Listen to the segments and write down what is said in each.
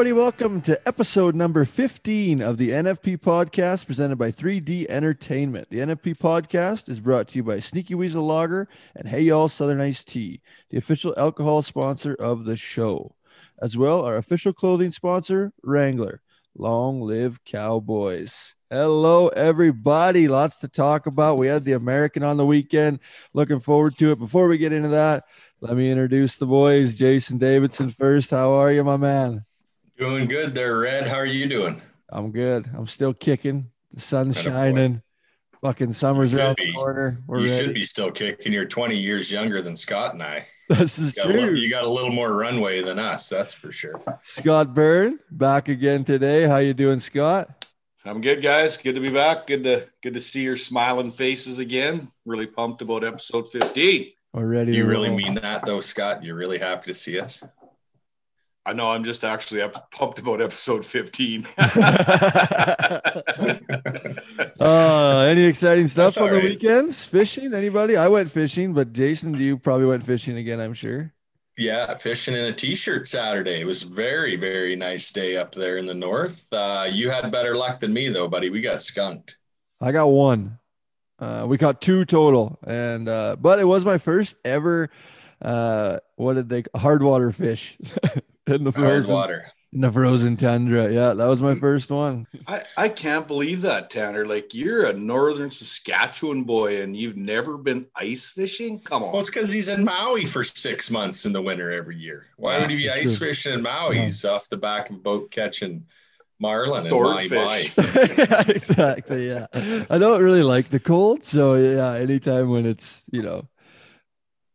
Everybody. Welcome to episode number 15 of the NFP podcast presented by 3D Entertainment. The NFP podcast is brought to you by Sneaky Weasel Lager and Hey Y'all Southern Iced Tea, the official alcohol sponsor of the show. As well, our official clothing sponsor, Wrangler. Long live Cowboys. Hello, everybody. Lots to talk about. We had the American on the weekend. Looking forward to it. Before we get into that, let me introduce the boys. Jason Davidson first. How are you, my man? Doing good there, Red. How are you doing? I'm good. I'm still kicking. The sun's shining. Fucking summer's around the corner. We're you ready. should be still kicking. You're 20 years younger than Scott and I. This is you true. Little, you got a little more runway than us, that's for sure. Scott Byrne back again today. How you doing, Scott? I'm good, guys. Good to be back. Good to good to see your smiling faces again. Really pumped about episode 15. We're ready. You really roll. mean that, though, Scott? You're really happy to see us. I know. I'm just actually pumped about episode 15. uh, any exciting stuff on right. the weekends? Fishing? Anybody? I went fishing, but Jason, you probably went fishing again. I'm sure. Yeah, fishing in a t-shirt Saturday. It was very, very nice day up there in the north. Uh, you had better luck than me, though, buddy. We got skunked. I got one. Uh, we caught two total, and uh, but it was my first ever. Uh, what did they hard water fish in the frozen water in the frozen tundra? Yeah, that was my mm. first one. I I can't believe that Tanner. Like you're a northern Saskatchewan boy, and you've never been ice fishing. Come on. Well, it's because he's in Maui for six months in the winter every year. Why would he be ice true. fishing in Maui? Yeah. He's off the back of a boat catching Marlin swordfish. yeah, exactly. Yeah, I don't really like the cold, so yeah. Anytime when it's you know,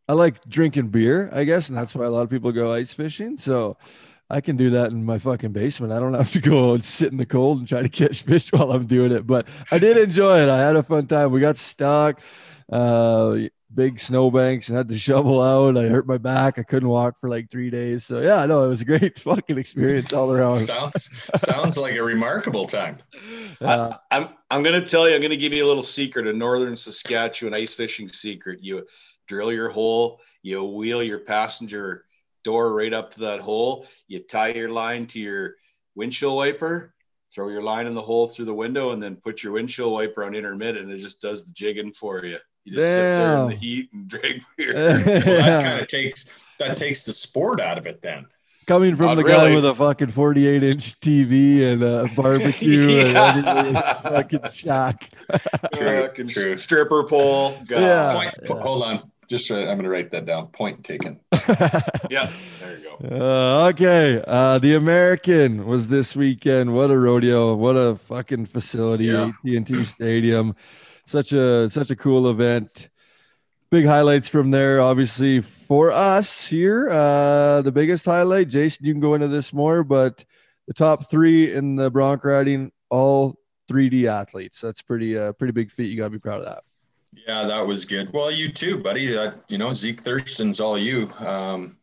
I like drinking beer, I guess, and that's why a lot of people go ice fishing. So I can do that in my fucking basement. I don't have to go and sit in the cold and try to catch fish while I'm doing it. But I did enjoy it. I had a fun time. We got stuck. Uh, big snowbanks and had to shovel out. I hurt my back. I couldn't walk for like three days. So yeah, no, it was a great fucking experience all around. sounds sounds like a remarkable time. Uh, I, I'm I'm gonna tell you, I'm gonna give you a little secret, a northern Saskatchewan ice fishing secret. You drill your hole, you wheel your passenger door right up to that hole, you tie your line to your windshield wiper, throw your line in the hole through the window, and then put your windshield wiper on intermittent, and it just does the jigging for you. You just Damn. sit there in the heat and drink beer. well, that kind of takes that takes the sport out of it then. Coming from Not the really. guy with a fucking 48 inch TV and uh, a barbecue yeah. and everything, fucking shack. true, true. Stripper pole. God. Yeah. Point, yeah. Hold on. Just uh, I'm going to write that down. Point taken. yeah, there you go. Uh, okay, uh, the American was this weekend. What a rodeo! What a fucking facility! Yeah. AT&T Stadium such a such a cool event. Big highlights from there, obviously for us here. Uh, the biggest highlight, Jason, you can go into this more, but the top three in the bronc riding, all 3D athletes. That's pretty uh, pretty big feat. You got to be proud of that. Yeah, that was good. Well, you too, buddy. Uh, you know, Zeke Thurston's all you. Um,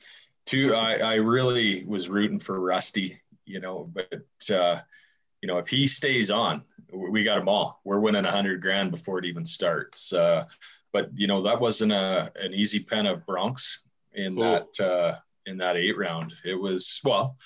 too, I, I really was rooting for Rusty. You know, but uh, you know, if he stays on, we got them all. We're winning a hundred grand before it even starts. Uh, but you know that wasn't a an easy pen of broncs in Ooh. that uh, in that eight round. It was well,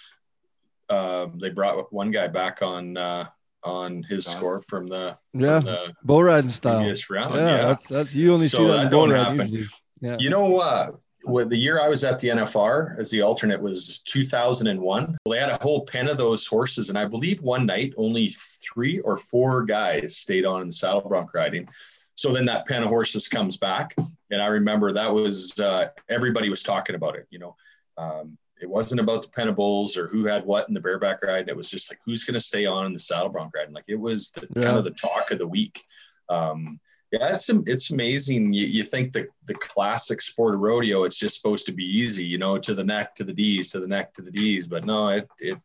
uh, they brought one guy back on uh, on his score from the yeah from the bull riding style. Round. Yeah, yeah, that's that's you only so see that, that in bull riding Yeah. You know, uh, well, the year I was at the NFR as the alternate was 2001. Well, they had a whole pen of those horses, and I believe one night only three or four guys stayed on in the saddle bronc riding. So then that pen of horses comes back, and I remember that was uh, everybody was talking about it. You know, um, it wasn't about the pen of or who had what in the bareback ride. It was just like who's going to stay on in the saddle bronc riding. Like it was the yeah. kind of the talk of the week. Um, yeah, it's it's amazing. You, you think the the classic sport of rodeo, it's just supposed to be easy, you know, to the neck, to the D's, to the neck, to the D's. But no, it it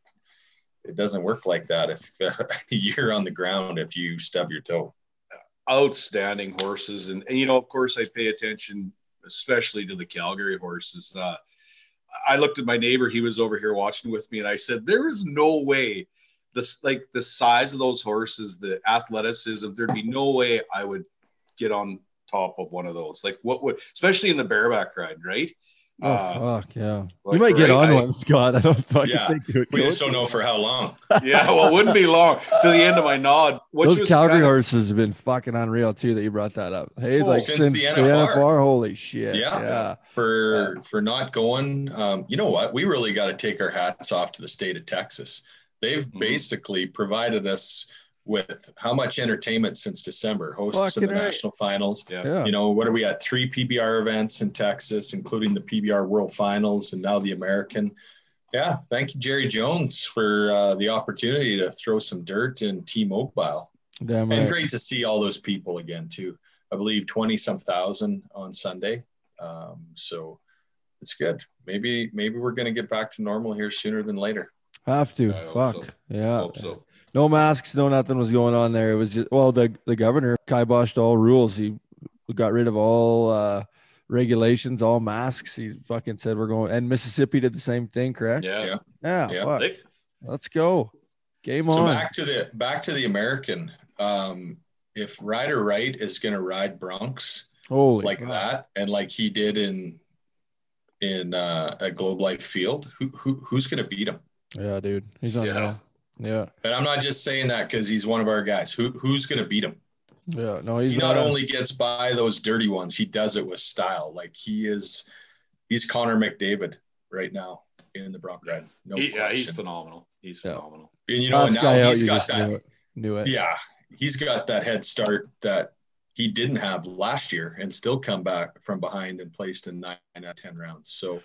it doesn't work like that. If uh, you're on the ground, if you stub your toe. Outstanding horses, and, and you know, of course, I pay attention, especially to the Calgary horses. Uh, I looked at my neighbor; he was over here watching with me, and I said, "There is no way." This like the size of those horses, the athleticism. There'd be no way I would get on top of one of those. Like what would, especially in the bareback ride, right? Oh Uh, fuck yeah! like you might get right- on I- one, Scott. I don't fucking Yeah, think you would. We just don't know for how long. yeah, well, it wouldn't be long to the end of my nod. Which Those was Calgary kinda- horses have been fucking unreal too. That you brought that up. Hey, Oh, like since since, the the NFR. NFR. holy shit. Yeah. yeah. for for not going. Um, you know what? We really got to take our hats off to the state of Texas. They've Mhm. basically provided us with how much entertainment since December, hosts of the right. national finals. Yeah. Yeah. You know, what are we at? Three PBR events in Texas, including the PBR World Finals and now the American. Yeah, thank you, Jerry Jones, for uh, the opportunity to throw some dirt in T-Mobile. Damn And great to see all those people again too. I believe twenty some thousand on Sunday. Um, so it's good. Maybe maybe we're gonna get back to normal here sooner than later. Have to. I hope Fuck. so. Yeah. Hope so. No masks, no nothing was going on there. It was just well, the the governor kiboshed all rules. He got rid of all uh regulations, all masks. He fucking said we're going and Mississippi did the same thing, correct? Yeah. Yeah. Yeah. Yeah. fuck. They- Let's go. Game So on. back to the back to the American. Um, if Ryder Wright is gonna ride broncs Holy like fuck. that and like he did in in uh, a Globe Life Field, who, who who's gonna beat him? Yeah, dude. He's on Yeah. yeah. Yeah. And I'm not just saying that because he's one of our guys. Who who's gonna beat him? Yeah. No, he's he not a- only gets by those dirty ones, he does it with style. Like he is, he's Connor McDavid right now in the Bronc ride. No he- yeah, he's phenomenal. He's Yeah. phenomenal. And you know, last now guy out, he's you got that. knew it. Knew it. Yeah, he's got that head start that he didn't have last year, and still come back from behind and placed in nine out of ten rounds. So.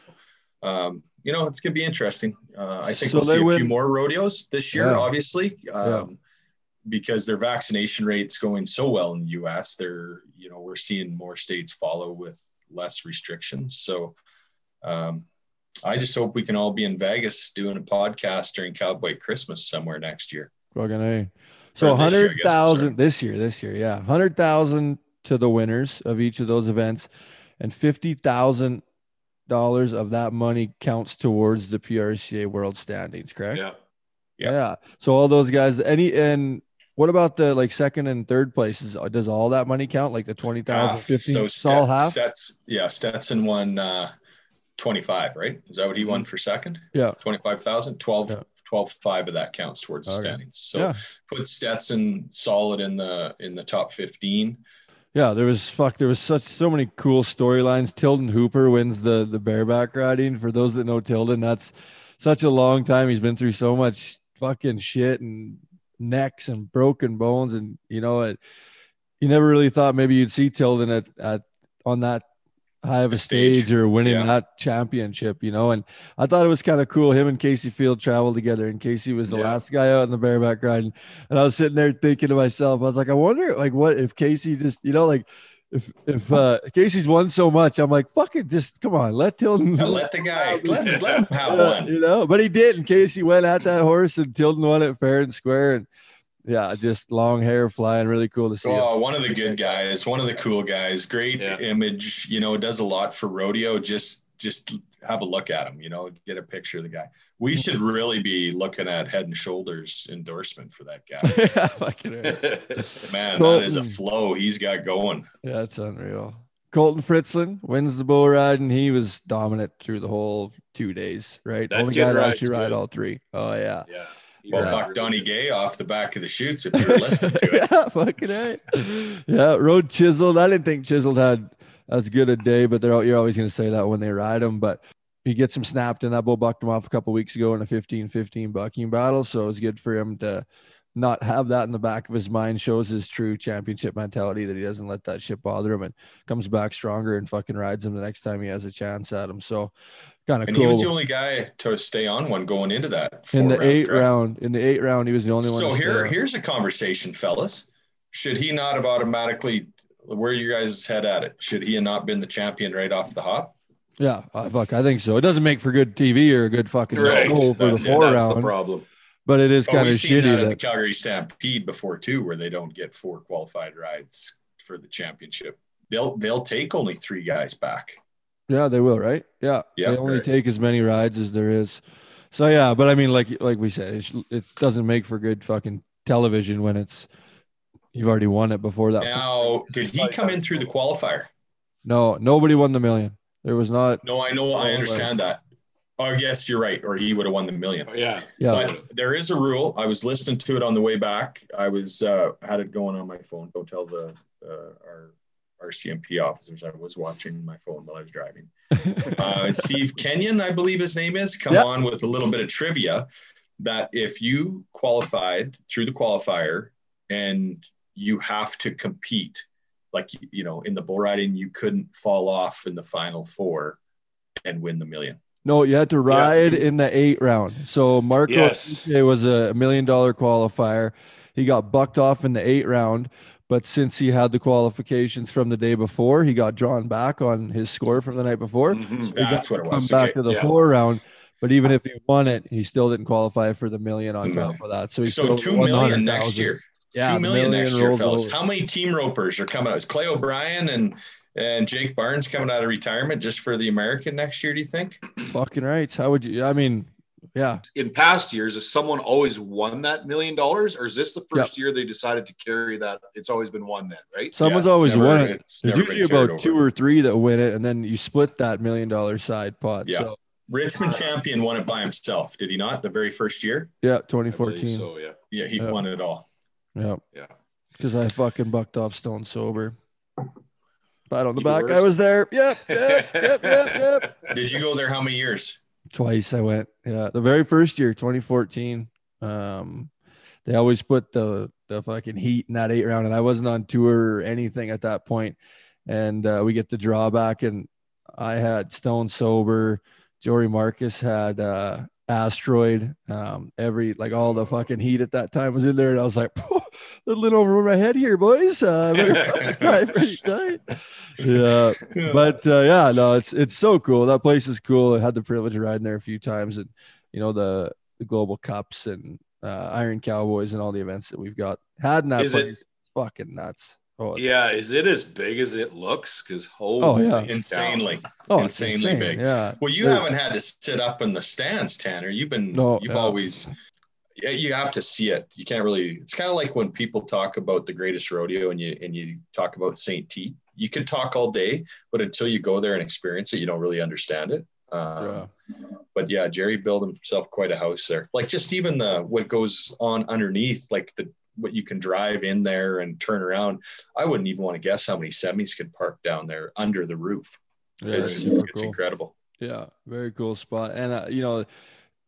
Um, you know, it's gonna be interesting. Uh, I think So we'll see a win- few more rodeos this year, Yeah. obviously. Um, because their vaccination rate's going so well in the US. They're, you know, we're seeing more states follow with less restrictions. So um, I just hope we can all be in Vegas doing a podcast during Cowboy Christmas somewhere next year. Fucking A. So Or this year, I hundred guess, I'm sorry. thousand this year, this year, yeah. Hundred thousand to the winners of each of those events, and fifty thousand dollars of that money counts towards the PRCA world standings, correct? Yeah. Yeah. So all those guys, any and what about the like second and third places? Does all that money count? Like the 20,000, Half. 15, So it's all half? Yeah, Stetson won uh, 25, right? Is that what he won for second? Yeah. 25,000, 12, Yeah. 12, 5 of that counts towards the Okay. standings. So Yeah. put Stetson solid in the in the top 15. Yeah, there was fuck. There was such so many cool storylines. Tilden Hooper wins the the bareback riding. For those that know Tilden, that's such a long time. He's been through so much fucking shit and necks and broken bones, and you know it. You never really thought maybe you'd see Tilden at at on that high of a stage. stage, or winning Yeah. that championship, you know. And I thought it was kind of cool. Him and Kaycee Feild traveled together, and Kaycee was the Yeah. last guy out in the bareback riding. And I was sitting there thinking to myself, I was like, I wonder, like, what if Kaycee just, you know, like, if if uh Kaycee's won so much, I'm like, fuck it, just come on, let Tilden, Yeah, let the guy let, let him have one. you know. But he did, and Kaycee went at that horse, and Tilden won it fair and square, and yeah, just long hair flying, really cool to see. Oh, it. one of the good guys, one of the cool guys. Great Yeah. image, you know, does a lot for rodeo. Just just have a look at him, you know, get a picture of the guy. We mm. should really be looking at head and shoulders endorsement for that guy. yeah, fucking A. Man, Colten. that is a flow he's got going. Yeah, it's unreal. Colten Fritzlan wins the bull ride, and he was dominant through the whole two days. Right, That only guy to rides actually ride all three. Oh yeah. yeah. Well, rides Buck Donnie. Gay off the back of the chutes if you were listening to it. yeah, fucking A. Yeah, rode chiseled. I didn't think chiseled had as good a day, but they're you're always going to say that when they ride him. But he gets him snapped, and that bull bucked him off a couple weeks ago in a 15-15 bucking battle. So it was good for him to not have that in the back of his mind. Shows his true championship mentality that he doesn't let that shit bother him and comes back stronger and fucking rides him the next time he has a chance at him. So kind of And he was the only guy to stay on one going into that. In the four-round eight round, in the eight round, he was the only one. So here, here's a conversation, fellas. Should he not have automatically? Where you guys head at it? Should he have not been the champion right off the hop? Yeah, uh, fuck, I think so. It doesn't make for good TV or a good fucking Right. goal for the That's- four That's the round, problem. But it is Oh, kind of we've seen shitty that at the. Calgary Stampede before too, where they don't get four qualified rides for the championship. They'll they'll take only three guys back. Yeah, they will, right? Yeah, Yeah, they only right. take as many rides as there is. So yeah, but I mean, like like we said, it doesn't make for good fucking television when it's you've already won it before that. Now, did he come in through the qualifier? No, nobody won the million. There was not. No, I know. I understand that. Oh, yes, you're right. Or he would have won the million. Yeah. Yeah. But there is a rule. I was listening to it on the way back. I was uh, had it going on my phone. Don't tell the uh, our our CMP officers I was watching my phone while I was driving. Uh, and Steve Kenyon, I believe his name is, come Yep. on with a little bit of trivia that if you qualified through the qualifier and you have to compete, like you know, in the bull riding, you couldn't fall off in the final four and win the million. No, you had to ride in the eight round. So Marco Yes. was a million dollar qualifier. He got bucked off in the eight round, but since he had the qualifications from the day before, he got drawn back on his score from the night before. Mhm. He got That's what it to come was. back Okay. to the yeah. four round. But even if he won it, he still didn't qualify for the million on top of that. So he So still two million next 100,000. year. Yeah, two the million, next year, fellas. over. How many team ropers are coming out? Is Clay O'Brien and and Jake Barnes coming out of retirement just for the American next year? Do you think? Fucking right. How would you? I mean, yeah. In past years, has someone always won that million dollars, or is this the first year they decided to carry that? It's always been one then, right? Someone's Yeah, always never- won it. it's There's usually been carried about two over. or three that win it, and then you split that million dollar side pot. Yeah. So Richmond Champion won it by himself, did he not? The very first year, yeah, 2014. So yeah. yeah, he Yeah. won it all. Yeah. Yeah. Because I fucking bucked off Stone Sober. Pat on the You back. I was there. Yep. Yep. Yep. Yep. Yep. Did you go there? How many years? Twice I went. Yeah. The very first year, 2014. Um, they always put the the fucking heat in that eight round, and I wasn't on tour or anything at that point. And uh, we get the drawback, and I had Stone Sober. Jory Marcus had uh, Asteroid. Um, every like all the fucking heat at that time was in there, and I was like, a little over my head here, boys. Uh, better fucking tie pretty tight. Yeah, but uh, yeah, no, it's it's so cool. That place is cool. I had the privilege of riding there a few times, and you know the the global cups and uh, Iron Cowboys and all the events that we've got had in that Is it- place. Fucking nuts. Oh, Yeah, is it as big as it looks? Because Oh, yeah. insanely. oh, insanely insane. big. Yeah. Well, you They're- haven't had to sit up in the stands, Tanner. You've been No, you've yeah. always yeah, you have to see it. You can't really it's kind of like when people talk about the greatest rodeo and you and you talk about St. T. You can talk all day, but until you go there and experience it, you don't really understand it. Um, but yeah, Jerry built himself quite a house there. Like just even the what goes on underneath, like the what you can drive in there and turn around. I wouldn't even want to guess how many semis could park down there under the roof. Yeah, it's it's cool. incredible. Yeah, very cool spot. And uh, you know,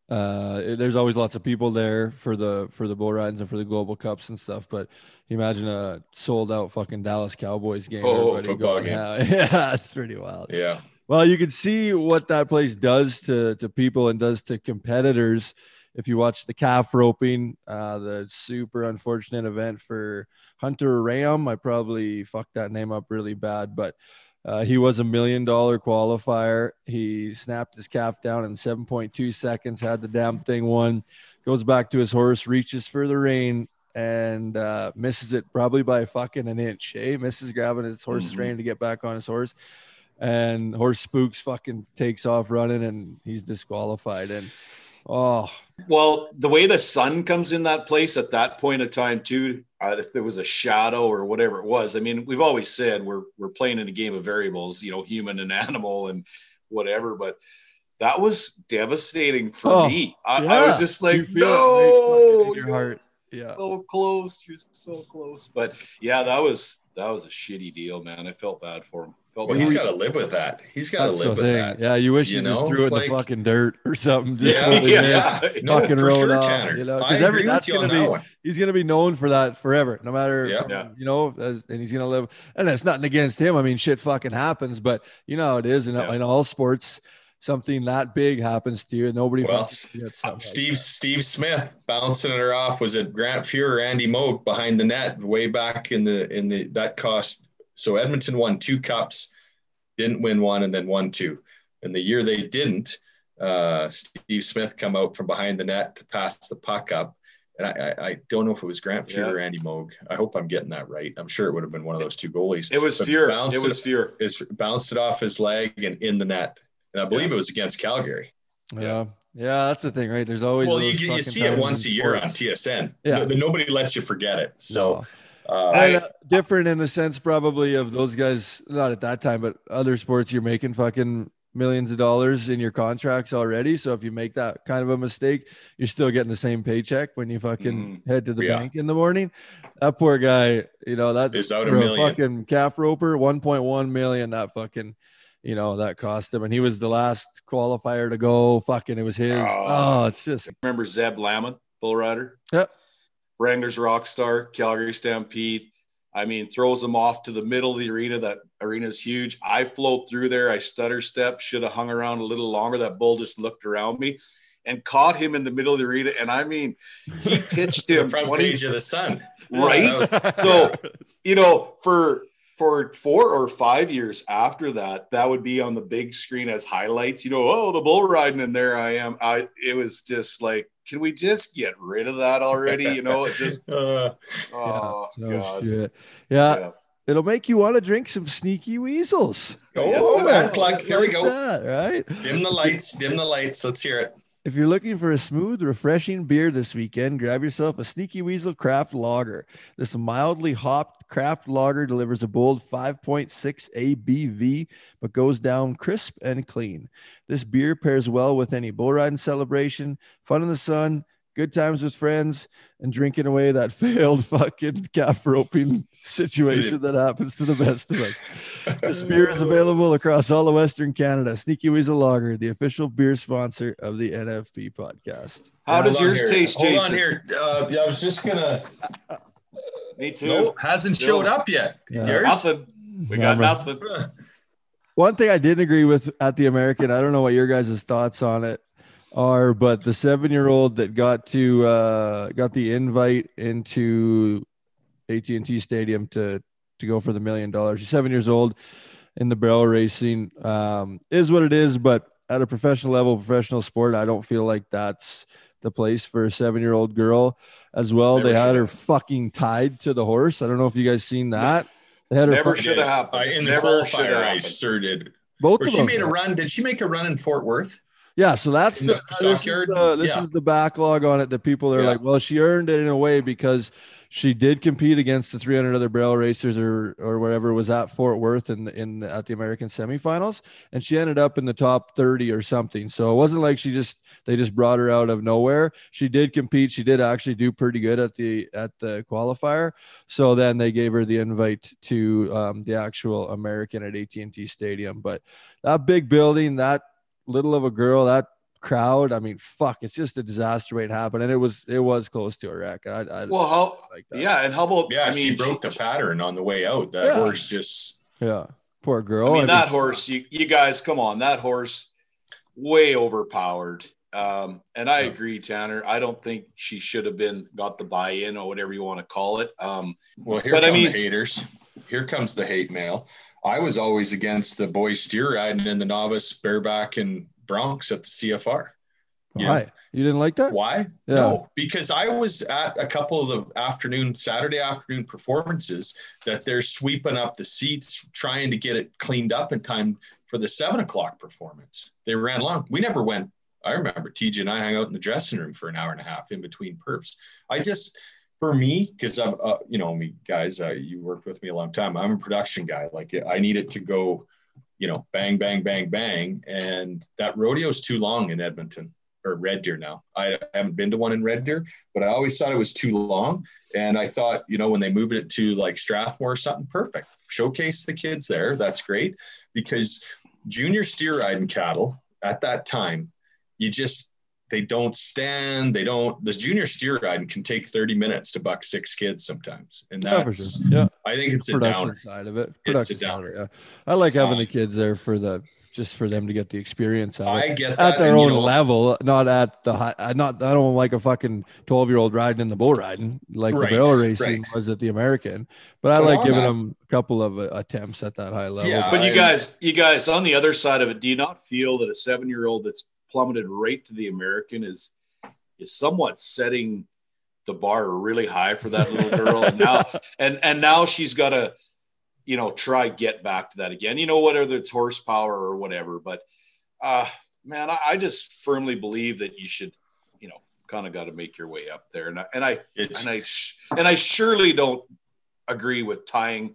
uh, there's always lots of people there for the for the bull rides and for the global cups and stuff. But imagine a sold out fucking Dallas Cowboys game. Oh, football going game. out. Yeah, it's pretty wild. Yeah. Well, you can see what that place does to to people and does to competitors. If you watch the calf roping, uh, the super unfortunate event for Hunter Ram, I probably fucked that name up really bad, but uh, he was a million dollar qualifier. He snapped his calf down in 7.2 seconds, had the damn thing won, goes back to his horse, reaches for the rein, and uh, misses it probably by fucking an inch. Hey, misses grabbing his horse's Mhm. rein to get back on his horse and horse spooks fucking takes off running and he's disqualified and oh Well, the way the sun comes in that place at that point of time too, uh, if there was a shadow or whatever it was. I mean, we've always said we're we're playing in a game of variables, you know, human and animal and whatever, but that was devastating for Oh, me. I, I was just You like, feel no, in your heart yeah so close, you're so close. But yeah, that was that was a shitty deal, man. I felt bad for him. Well, bad. he's got to live with that. He's got to live with thing that. yeah you wish you, You just know, threw it in like- the fucking dirt or something just Yeah, totally yeah. missed. No, Fucking sure, off, you know, because every- that's gonna be- he's gonna be known for that forever no matter Yeah. Yeah. you know as, and he's gonna live and that's nothing against him i mean shit fucking happens but you know how it is in, Yeah. in all sports something that big happens to you and nobody Well, Uh, like Steve. Steve Smith bouncing her off was it Grant Fuhr, Andy Moog behind the net way back in the in the that cost so Edmonton won two cups, didn't win one and then won two. And the year they didn't, uh, Steve Smith come out from behind the net to pass the puck up. And I, I, I don't know if it was Grant Fuhr Yeah. or Andy Moog. I hope I'm getting that right. I'm sure it would have been one of those two goalies. it was But Fuhr. It was Fuhr. is bounced it off his leg and in the net. And I believe it was against Calgary. yeah yeah that's the thing right there's always Well, you, you see it once a year on. TSN. Yeah. No- nobody lets you forget it. So, Uh, And, uh, different in the sense probably of those guys not at that time but other sports you're making fucking millions of dollars in your contracts already so if you make that kind of a mistake you're still getting the same paycheck when you fucking head to the Yeah. bank in the morning that poor guy you know that Is out a million. fucking calf roper 1.1 million that fucking you know that cost him and he was the last qualifier to go fucking it was his Oh. oh it's just Remember Zeb Lamont, bull rider? Yep. Wranglers rock star, Calgary Stampede. I mean, throws them off to the middle of the arena. That arena is huge. I float through there. I stutter step, should have hung around a little longer. That bull just looked around me and caught him in the middle of the arena. And I mean, he pitched the him front 20 page of the Sun. right. So- you know, for for four or five years after that, that would be on the big screen as highlights. You know, oh, the bull riding, and there I am. I it was just like, can we just get rid of that already? You know, it just Uh, oh no god. shit yeah Yeah. It'll make you want to drink some sneaky weasels. oh, Yes, ad plug. Here we go. that, right? Dim the lights. Dim the lights. Let's hear it. If you're looking for a smooth, refreshing beer this weekend, grab yourself a Sneaky Weasel Craft Lager. This mildly hopped craft lager delivers a bold 5.6 ABV, but goes down crisp and clean. This beer pairs well with any bull riding celebration, fun in the sun, good times with friends, and drinking away that failed fucking calf roping situation that happens to the best of us. This beer is available across all of Western Canada. Sneaky Weasel Lager, the official beer sponsor of the NFP podcast. How does yours here. taste, Hold Jason? on here. Uh, I was just gonna. Me too. No, hasn't Still. showed up yet. Yeah. Yours? Nothing. We got Remember. nothing. One thing I didn't agree with at the American, I don't know what your guys' thoughts on it are, but the seven-year-old that got to uh, got the invite into AT and T Stadium to to go for the million dollars. She's seven years old in the barrel racing. Um, is what it is, but at a professional level, professional sport, I don't feel like that's the place for a seven-year-old girl as well. Never they had her have. fucking tied to the horse. I don't know if you guys seen that. They had her Never fucking- should have happened. Uh, in the Never should qualifier, have I happened. sure did. both Or of she them. made a run. Did she make a run in Fort Worth? Yeah, so that's the, this, is the this Yeah. is the backlog on it that people are Yeah. like, well, she earned it in a way because she did compete against the 300 other barrel racers or or wherever was at Fort Worth in in at the American semifinals, and she ended up in the top 30 or something. So it wasn't like she just they just brought her out of nowhere. She did compete. She did actually do pretty good at the at the qualifier. So then they gave her the invite to um, the actual American at AT&T Stadium. But that big building, that little of a girl, that crowd, I mean, fuck, it's just a disaster waiting to happen. And it was it was close to a wreck. I, I Well, how? like that. Yeah, and how about? Yeah, I mean, she broke the pattern on the way out. That Yeah. horse just. yeah. Poor girl. I girl. mean, that horse. You, you guys, come on, that horse, way overpowered. Um, and I Yeah. agree, Tanner. I don't think she should have been got the buy-in or whatever you want to call it. Um, Well, here But I mean- the haters. Here comes the hate mail. I was always against the boy steer riding in the novice bareback and broncs at the CFR. Why? You didn't like that? Why? Yeah. No, because I was at a couple of the afternoon, Saturday afternoon performances that they're sweeping up the seats, trying to get it cleaned up in time for the seven o'clock performance. They ran long. We never went. I remember TJ and I hung out in the dressing room for an hour and a half in between perfs. I just, for me, because I'm, uh, you know, me guys, uh, you worked with me a long time. I'm a production guy. Like I need it to go, you know, bang, bang, bang, bang, and that rodeo's too long in Edmonton or Red Deer now. I haven't been to one in Red Deer, but I always thought it was too long. And I thought, you know, when they moved it to like Strathmore or something, perfect. Showcase the kids there. That's great because junior steer riding cattle at that time, you just they don't stand. They don't. This junior steer riding can take 30 minutes to buck six kids sometimes, and Yeah, that's. sure. Yeah. I think it's a Production downer. side of it. It's a Production side downer. Yeah. I like having Um, the kids there for the just for them to get the experience of it. I get that at their and, you own know, level, not at the high. Not I don't like a fucking twelve year old riding in the bull riding like Right, the barrel racing right. was at the American. But I But like giving that- them a couple of uh, attempts at that high level. Yeah, but you guys, you guys, on the other side of it, do you not feel that a seven-year-old that's plummeted right to the American is is somewhat setting the bar really high for that little girl? and now, and and now she's got to, you know, try get back to that again. You know, whether it's horsepower or whatever. But, uh, man, I, I just firmly believe that you should, you know, kind of got to make your way up there. And I and I It's, and I sh- and I surely don't. agree with tying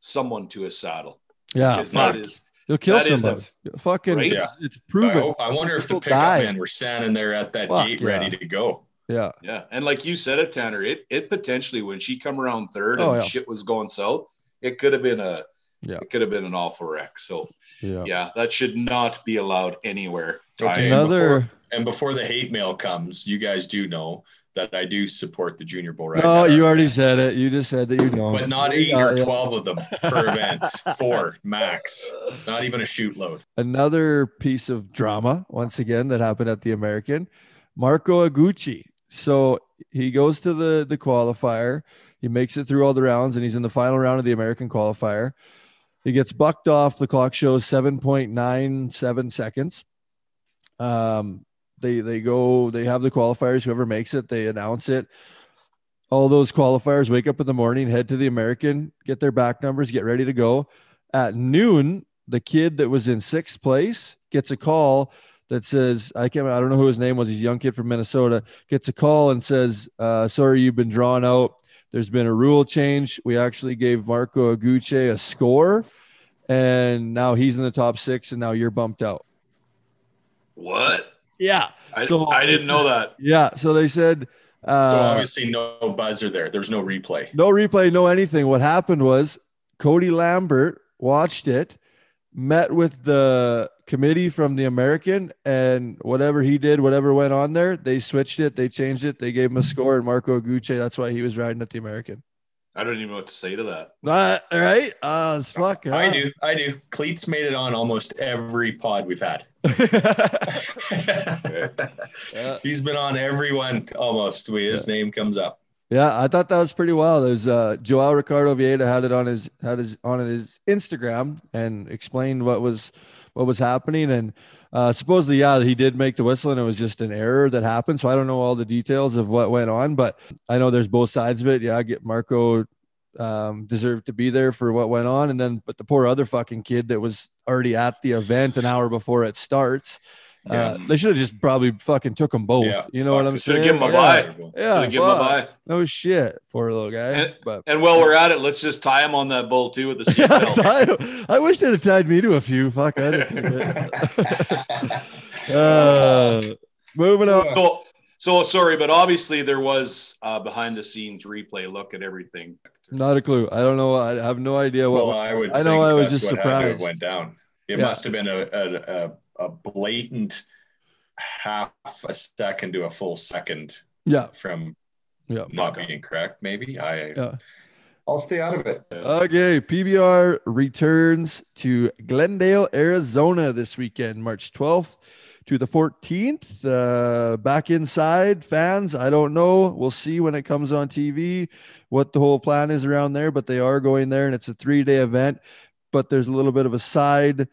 someone to a saddle Yeah, because fuck. that is You'll kill that is somebody. a- Fucking, Right? it's, it's I, proven. hope- I wonder if the People pickup die. men were standing there at that Fuck, gate yeah. ready to go. Yeah, yeah. And like you said it, Tanner, it it potentially when she come around third Oh, and yeah. shit was going south, it could have been a Yeah. it could have been an awful wreck. So yeah. yeah, that should not be allowed anywhere. Okay. Tying- Another. And before the hate mail comes, you guys do know that I do support the junior bull ride. No, you already events. said it. You just said that you know. But not eight or 12 of them per event. Four max. Not even a chute load. Another piece of drama, once again, that happened at the American. Marco Eguchi. So he goes to the the qualifier. He makes it through all the rounds, and he's in the final round of the American qualifier. He gets bucked off. The clock shows seven point nine seven seconds. Um, they they go. They have the qualifiers. Whoever makes it, they announce it. All those qualifiers wake up in the morning, head to the American, get their back numbers, get ready to go. At noon, the kid that was in sixth place gets a call that says, I can't, I don't know who his name was. He's a young kid from Minnesota, gets a call and says, uh, sorry, you've been drawn out. There's been a rule change. We actually gave Marco Eguchi a score and now he's in the top six and now you're bumped out. What? Yeah. I, So- I didn't know that. Yeah. So they said, uh, So obviously no buzzer there. There's no replay. No replay, no anything. What happened was Cody Lambert watched it, met with the committee from the American, and whatever he did, whatever went on there, they switched it, they changed it, they gave him a score, and Marco Eguchi, that's why he was riding at the American. I don't even know what to say to that. Uh, all right. Uh, it's fuck. I huh? do. I do. Cleats made it on almost every pod we've had. Yeah. He's been on every one almost. We, his name comes up. Yeah, I thought that was pretty wild. There's uh Joao Ricardo Vieira had it on his had his on his Instagram and explained what was what was happening. And uh supposedly, yeah, he did make the whistle and it was just an error that happened. So I don't know all the details of what went on, but I know there's both sides of it. Yeah, I get Marco um deserved to be there for what went on. And then but the poor other fucking kid that was already at the event an hour before it starts. Uh, they should have just probably fucking took them both. Yeah, you know what I'm they saying? should've given a yeah. bye. Yeah, Gotta give him a fuck. bye. No shit, poor little guy. And- but And while we're at it, let's just tie him on that bull too with the yeah, seatbelt. I, I wish they'd have tied me to a few. Fuck, I didn't take it. Uh, moving on. so, so sorry, but obviously there was uh, behind the scenes replay look at everything. Not a clue. I don't know. I have no idea what. Well, I would. I know think I was that's just what had to have surprised. Went down. It Yeah. must have been a, a a a blatant half a second to a full second yeah, from yeah. not being correct. Maybe I. Yeah. I'll stay out of it. Okay, PBR returns to Glendale, Arizona this weekend, March 12th to the 14th. Uh, back inside, fans, I don't know. We'll see when it comes on TV what the whole plan is around there, but they are going there and it's a three day event. But there's a little bit of a side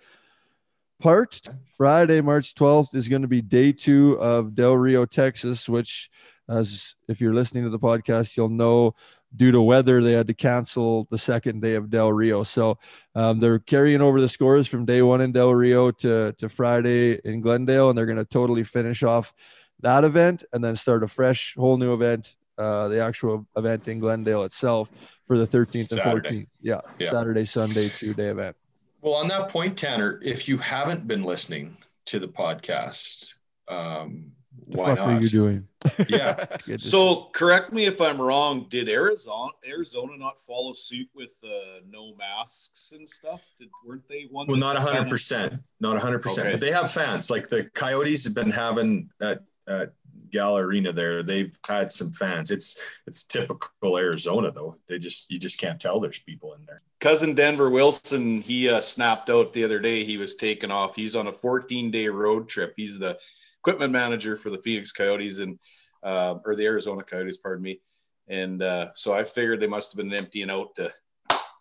part. Friday, March 12th is going to be day two of Del Rio, Texas, which, as if you're listening to the podcast, you'll know due to weather, they had to cancel the second day of Del Rio. So um, they're carrying over the scores from day one in Del Rio to, to Friday in Glendale, and they're going to totally finish off that event and then start a fresh, whole new event, uh, the actual event in Glendale itself for the 13th and Saturday. 14th. Yeah, Yeah. Saturday, Sunday, two day event. Well, on that point, Tanner, if you haven't been listening to the podcast, um, The why fuck not? are you doing? Yeah. So correct me if I'm wrong. Did Arizona Arizona not follow suit with uh, no masks and stuff? Did, weren't they one? Well, not kinda- hundred percent, not hundred percent, but they have fans. Like the Coyotes have been having at, at Gal Arena there. They've had some fans. It's it's typical Arizona though. They just you just can't tell there's people in there. cousin Denver Wilson, he uh, snapped out the other day. He was taken off. He's on a 14 day road trip. He's the equipment manager for the Phoenix Coyotes and uh, or the Arizona Coyotes, pardon me. And uh, so I figured they must have been emptying out to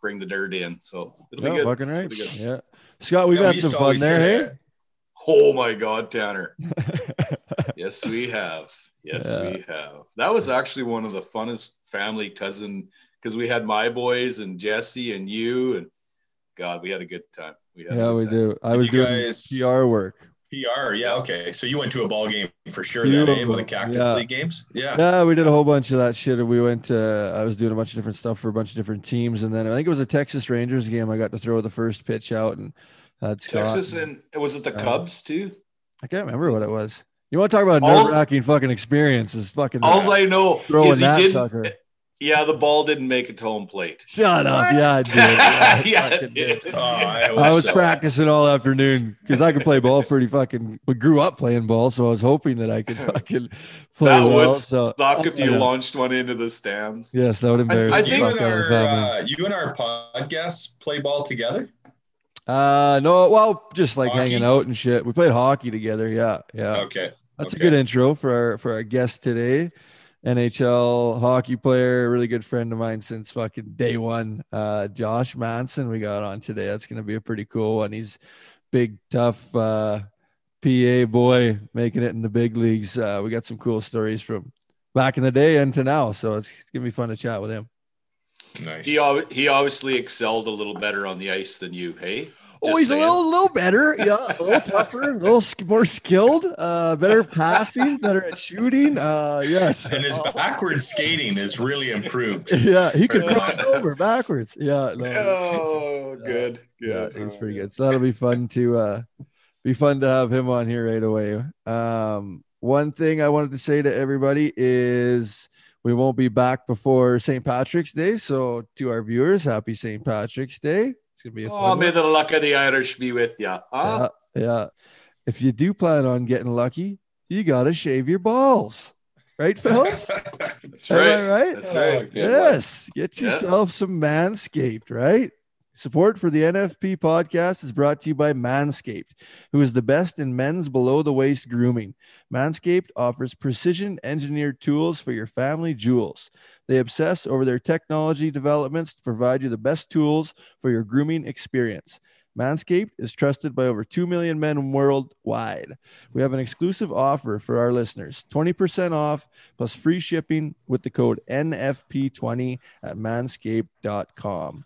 bring the dirt in. So it'll be Yeah, good. fucking right. It'll be good. Yeah. Scott, we've Yeah, had used some fun there, hey? that. Oh my God, Tanner. Yes, we have. Yes, Yeah. we have. That was actually one of the funnest family cousin because we had my boys and Jesse and you and God, we had a good time. We had yeah, we time. do. I Did was doing guys- PR work. PR, yeah, okay. So you went to a ball game for sure Few then, of eh? One of the them, Cactus yeah. League games? Yeah. Yeah, we did a whole bunch of that shit. We went to, I was doing a bunch of different stuff for a bunch of different teams. And then I think it was a Texas Rangers game. I got to throw the first pitch out and had Scott. Texas and was it the Uh, Cubs too? I can't remember what it was. You want to talk about nerve wracking fucking experiences? Fucking All I know throwing is he that didn't. sucker. Yeah, the ball didn't make it to home plate. Shut up. Yeah, I did. Yeah, yeah, I it did. did. Oh, I, I was so. practicing all afternoon because I could play ball pretty fucking. We grew up playing ball, so I was hoping that I could fucking play that well. would So suck if you yeah. launched one into the stands. yes, that would embarrass I the think- You fuck and, out of our, uh, you and our podcast play ball together? Uh, no, well, just like Hockey? hanging out and shit. We played hockey together. Yeah, yeah. Okay. That's a good intro for our for our guest today. NHL hockey player, really good friend of mine since fucking day one. Uh, Josh Manson, we got on today. That's gonna be a pretty cool one. He's big, tough uh, PA boy, making it in the big leagues. Uh, we got some cool stories from back in the day and to now, so it's gonna be fun to chat with him. Nice. He he obviously excelled a little better on the ice than you. Hey, Oh, he's saying. a little, little better. Yeah, a little tougher, a little sk- more skilled, uh, better passing, better at shooting. Uh, yes. and his Uh, backward skating is really improved. yeah, he could cross over backwards. Yeah, no, Oh, good, yeah, good. he's pretty good. So that'll be fun to uh, be fun to have him on here right away. Um, one thing I wanted to say to everybody is we won't be back before St. Patrick's Day. So to our viewers, happy St. Patrick's Day. It's gonna be a Oh, may one. the luck of the Irish be with you. Huh? Ah. Yeah, yeah. If you do plan on getting lucky, you gotta shave your balls, right, Phillips? That's Am I right. right? That's Oh, right. good. Yes. Get Yeah. yourself some Manscaped, right? Support for the NFP podcast is brought to you by Manscaped, who is the best in men's below the waist grooming. Manscaped offers precision engineered tools for your family jewels. They obsess over their technology developments to provide you the best tools for your grooming experience. Manscaped is trusted by over 2 million men worldwide. We have an exclusive offer for our listeners 20% off plus free shipping with the code NFP20 at manscaped.com.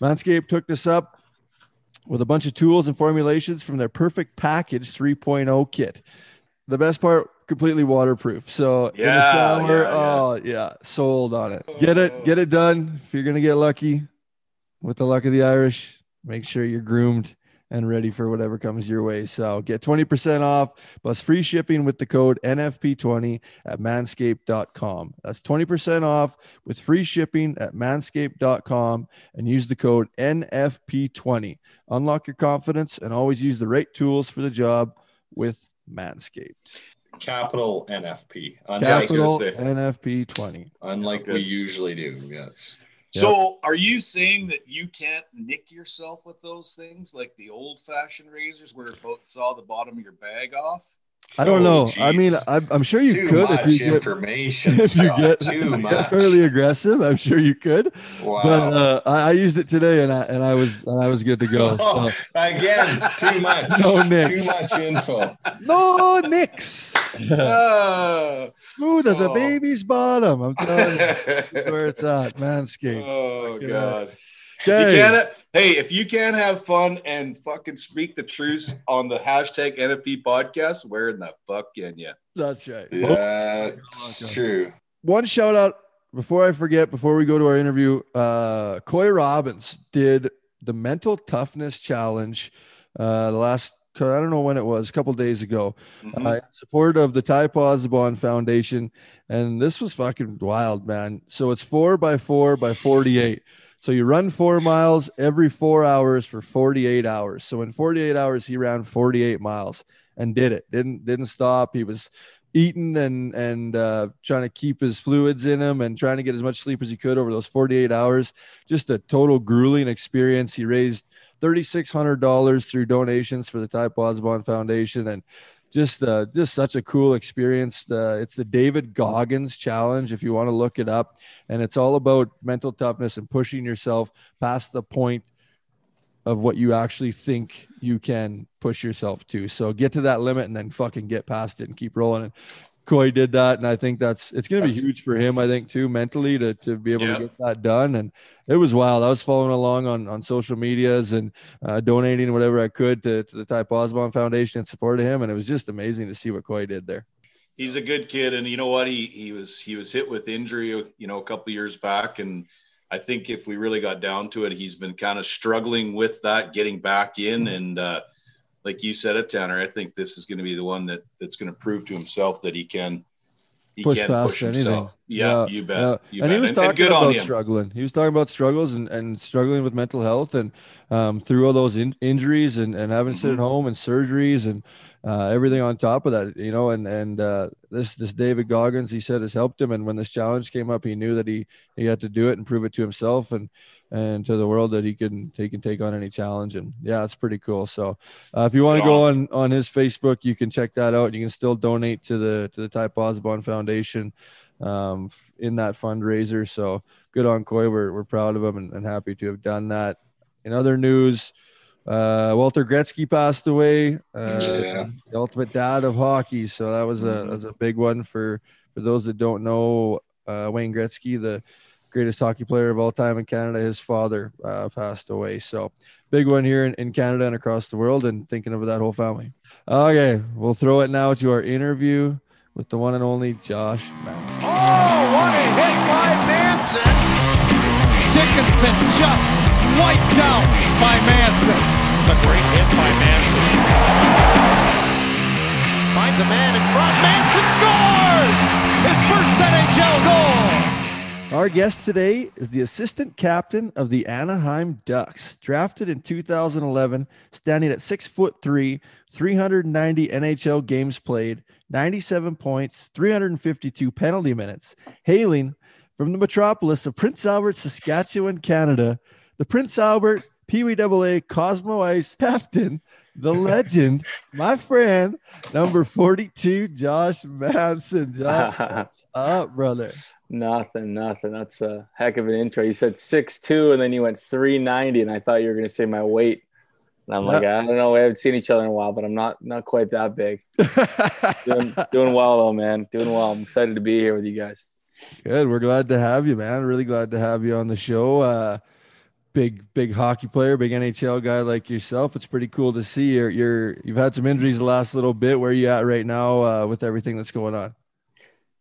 Manscaped took this up with a bunch of tools and formulations from their Perfect Package 3.0 kit. The best part, completely waterproof. So in the shower, yeah, yeah. oh yeah, sold on it. Get it, get it done. If you're gonna get lucky, with the luck of the Irish, make sure you're groomed and ready for whatever comes your way. So get 20% off plus free shipping with the code NFP20 at manscaped.com. That's 20% off with free shipping at manscaped.com and use the code NFP20. Unlock your confidence and always use the right tools for the job with Manscaped. Capital NFP. Yeah, I was gonna Capital. NFP20. Unlike Good. we usually do. Yes. So, are you saying that you can't nick yourself with those things like the old-fashioned razors, where it both saw the bottom of your bag off? I don't Oh, know. I mean. I'm, I'm sure you Too could if you get information. if you get, too much. fairly aggressive. I'm sure you could. wow. But uh, I, I used it today, and I and I was and I was good to go. Oh, So. again, too much. No nicks. Too much info. No nicks. Ah. Smooth as a Oh. baby's bottom. I'm telling you, where it's at. Manscaped. oh Okay. God! If you can't, hey, if you can't have fun and fucking speak the truth on the hashtag NFP podcast, where in the fuck can you? That's right. Yeah, Okay. it's true. One shout out before I forget, before we go to our interview, uh, Coy Robbins did the mental toughness challenge uh, the last, I don't know when it was, a couple days ago. Mhm. uh, in support of the Ty Pozzobon Foundation. And this was fucking wild, man. So it's four by four by 48. So you run four miles every four hours for 48 hours. So in 48 hours, he ran 48 miles and did it. Didn't didn't stop. He was eating and and uh, trying to keep his fluids in him and trying to get as much sleep as he could over those 48 hours. Just a total grueling experience. He raised $3,600 through donations for the Ty Pozzobon Foundation and just uh, just such a cool experience. Uh, it's the David Goggins Challenge, if you want to look it up, and it's all about mental toughness and pushing yourself past the point of what you actually think you can push yourself to. So get to that limit and then fucking get past it and keep rolling. And Coy did that, and I think that's it's going to be huge for him. I think too mentally to to be able to get that done, and it was wild. I was following along on on social medias and uh, donating whatever I could to to the Ty Pozzobon Foundation in support of him, and it was just amazing to see what Coy did there. he's a good kid and you know what he he was he was hit with injury you know a couple years back and i think if we really got down to it he's been kind of struggling with that getting back in and uh like you said it tanner i think this is going to be the one that that's going to prove to himself that he can he Push can past push anything. himself yeah, Yeah, you bet Yeah. you and bet. he was talking about struggling. He was talking about struggles and, and struggling with mental health and um, through all those in- injuries and, and having to sit at Mhm. home and surgeries and uh, everything on top of that, you know, and, and uh, this, this David Goggins, he said has helped him. And when this challenge came up, he knew that he, he had to do it and prove it to himself and, and to the world that he can, he can take on any challenge. And yeah, it's pretty cool. So uh, if you want to go on, on his Facebook, you can check that out. You can still donate to the, to the Ty Pozzobon Foundation um, in that fundraiser. So good on Coy. We're, we're proud of him and, and happy to have done that. In other news, uh, Walter Gretzky passed away, uh, Yeah. the ultimate dad of hockey. So that was a, Mhm. that was a big one for, for those that don't know, uh, Wayne Gretzky, the greatest hockey player of all time in Canada. His father uh, passed away. So big one here in, in Canada and across the world and thinking of that whole family. Okay. We'll throw it now to our interview with the one and only Josh Manson. Oh, what a hit by Manson. Dickinson just wiped out by Manson. A great hit by Manson. Finds a man in front. Manson scores! His first NHL goal. Our guest today is the assistant captain of the Anaheim Ducks, drafted in 2011, standing at six foot three, 390 NHL games played, 97 points, 352 penalty minutes, hailing from the metropolis of Prince Albert, Saskatchewan, Canada, the Prince Albert Pee Wee AA Cosmo Ice captain, the legend, my friend, number 42, Josh Manson. Josh, what's up, brother? Nothing, nothing. That's a heck of an intro. You said six two, and then you went three ninety, and I thought you were going to say my weight. And I'm like, I don't know. We haven't seen each other in a while, but I'm not not quite that big. Doing, doing well though, man. Doing well. I'm excited to be here with you guys. Good. We're glad to have you, man. Really glad to have you on the show. Uh, big, big hockey player, big NHL guy like yourself. It's pretty cool to see. You're, you're you've had some injuries the last little bit. Where are you at right now uh, with everything that's going on?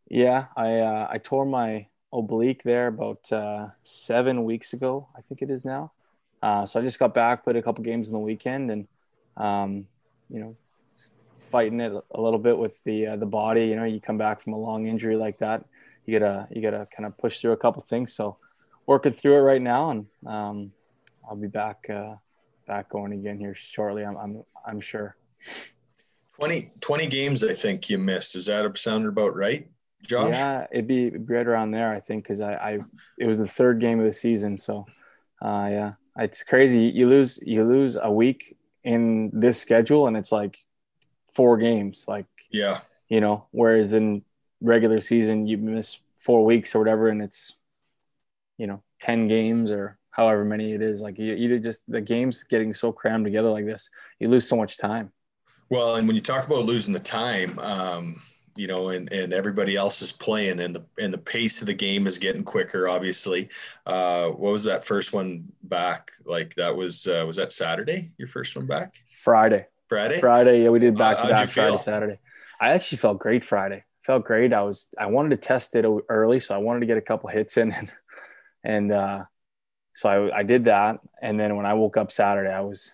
Yeah, I uh, I tore my oblique there about uh, seven weeks ago. I think it is now. Uh, so I just got back, played a couple games in the weekend, and um, you know, fighting it a little bit with the uh, the body. You know, you come back from a long injury like that, you gotta you gotta kind of push through a couple things. So working through it right now, and um, I'll be back uh, back going again here shortly. I'm I'm, I'm sure. 20, 20 games, I think you missed. Does that sound about right, Josh? Yeah, it'd be, it'd be right around there, I think, because I, I it was the third game of the season. So, uh, yeah, it's crazy. You lose you lose a week in this schedule, and it's like four games. Like Yeah. you know, whereas in regular season you miss four weeks or whatever, and it's you know ten games or however many it is. Like you, you just the games getting so crammed together like this, you lose so much time. Well, and when you talk about losing the time, um, you know, and, and everybody else is playing and the and the pace of the game is getting quicker, obviously. Uh, what was that first one back? Like that was uh, was that Saturday, your first one back? Friday. Friday? Friday, yeah, we did Uh, back to back Friday. Saturday. I actually felt great Friday. Felt great. I was I wanted to test it early, so I wanted to get a couple hits in, and, and uh, so I I did that. And then when I woke up Saturday, I was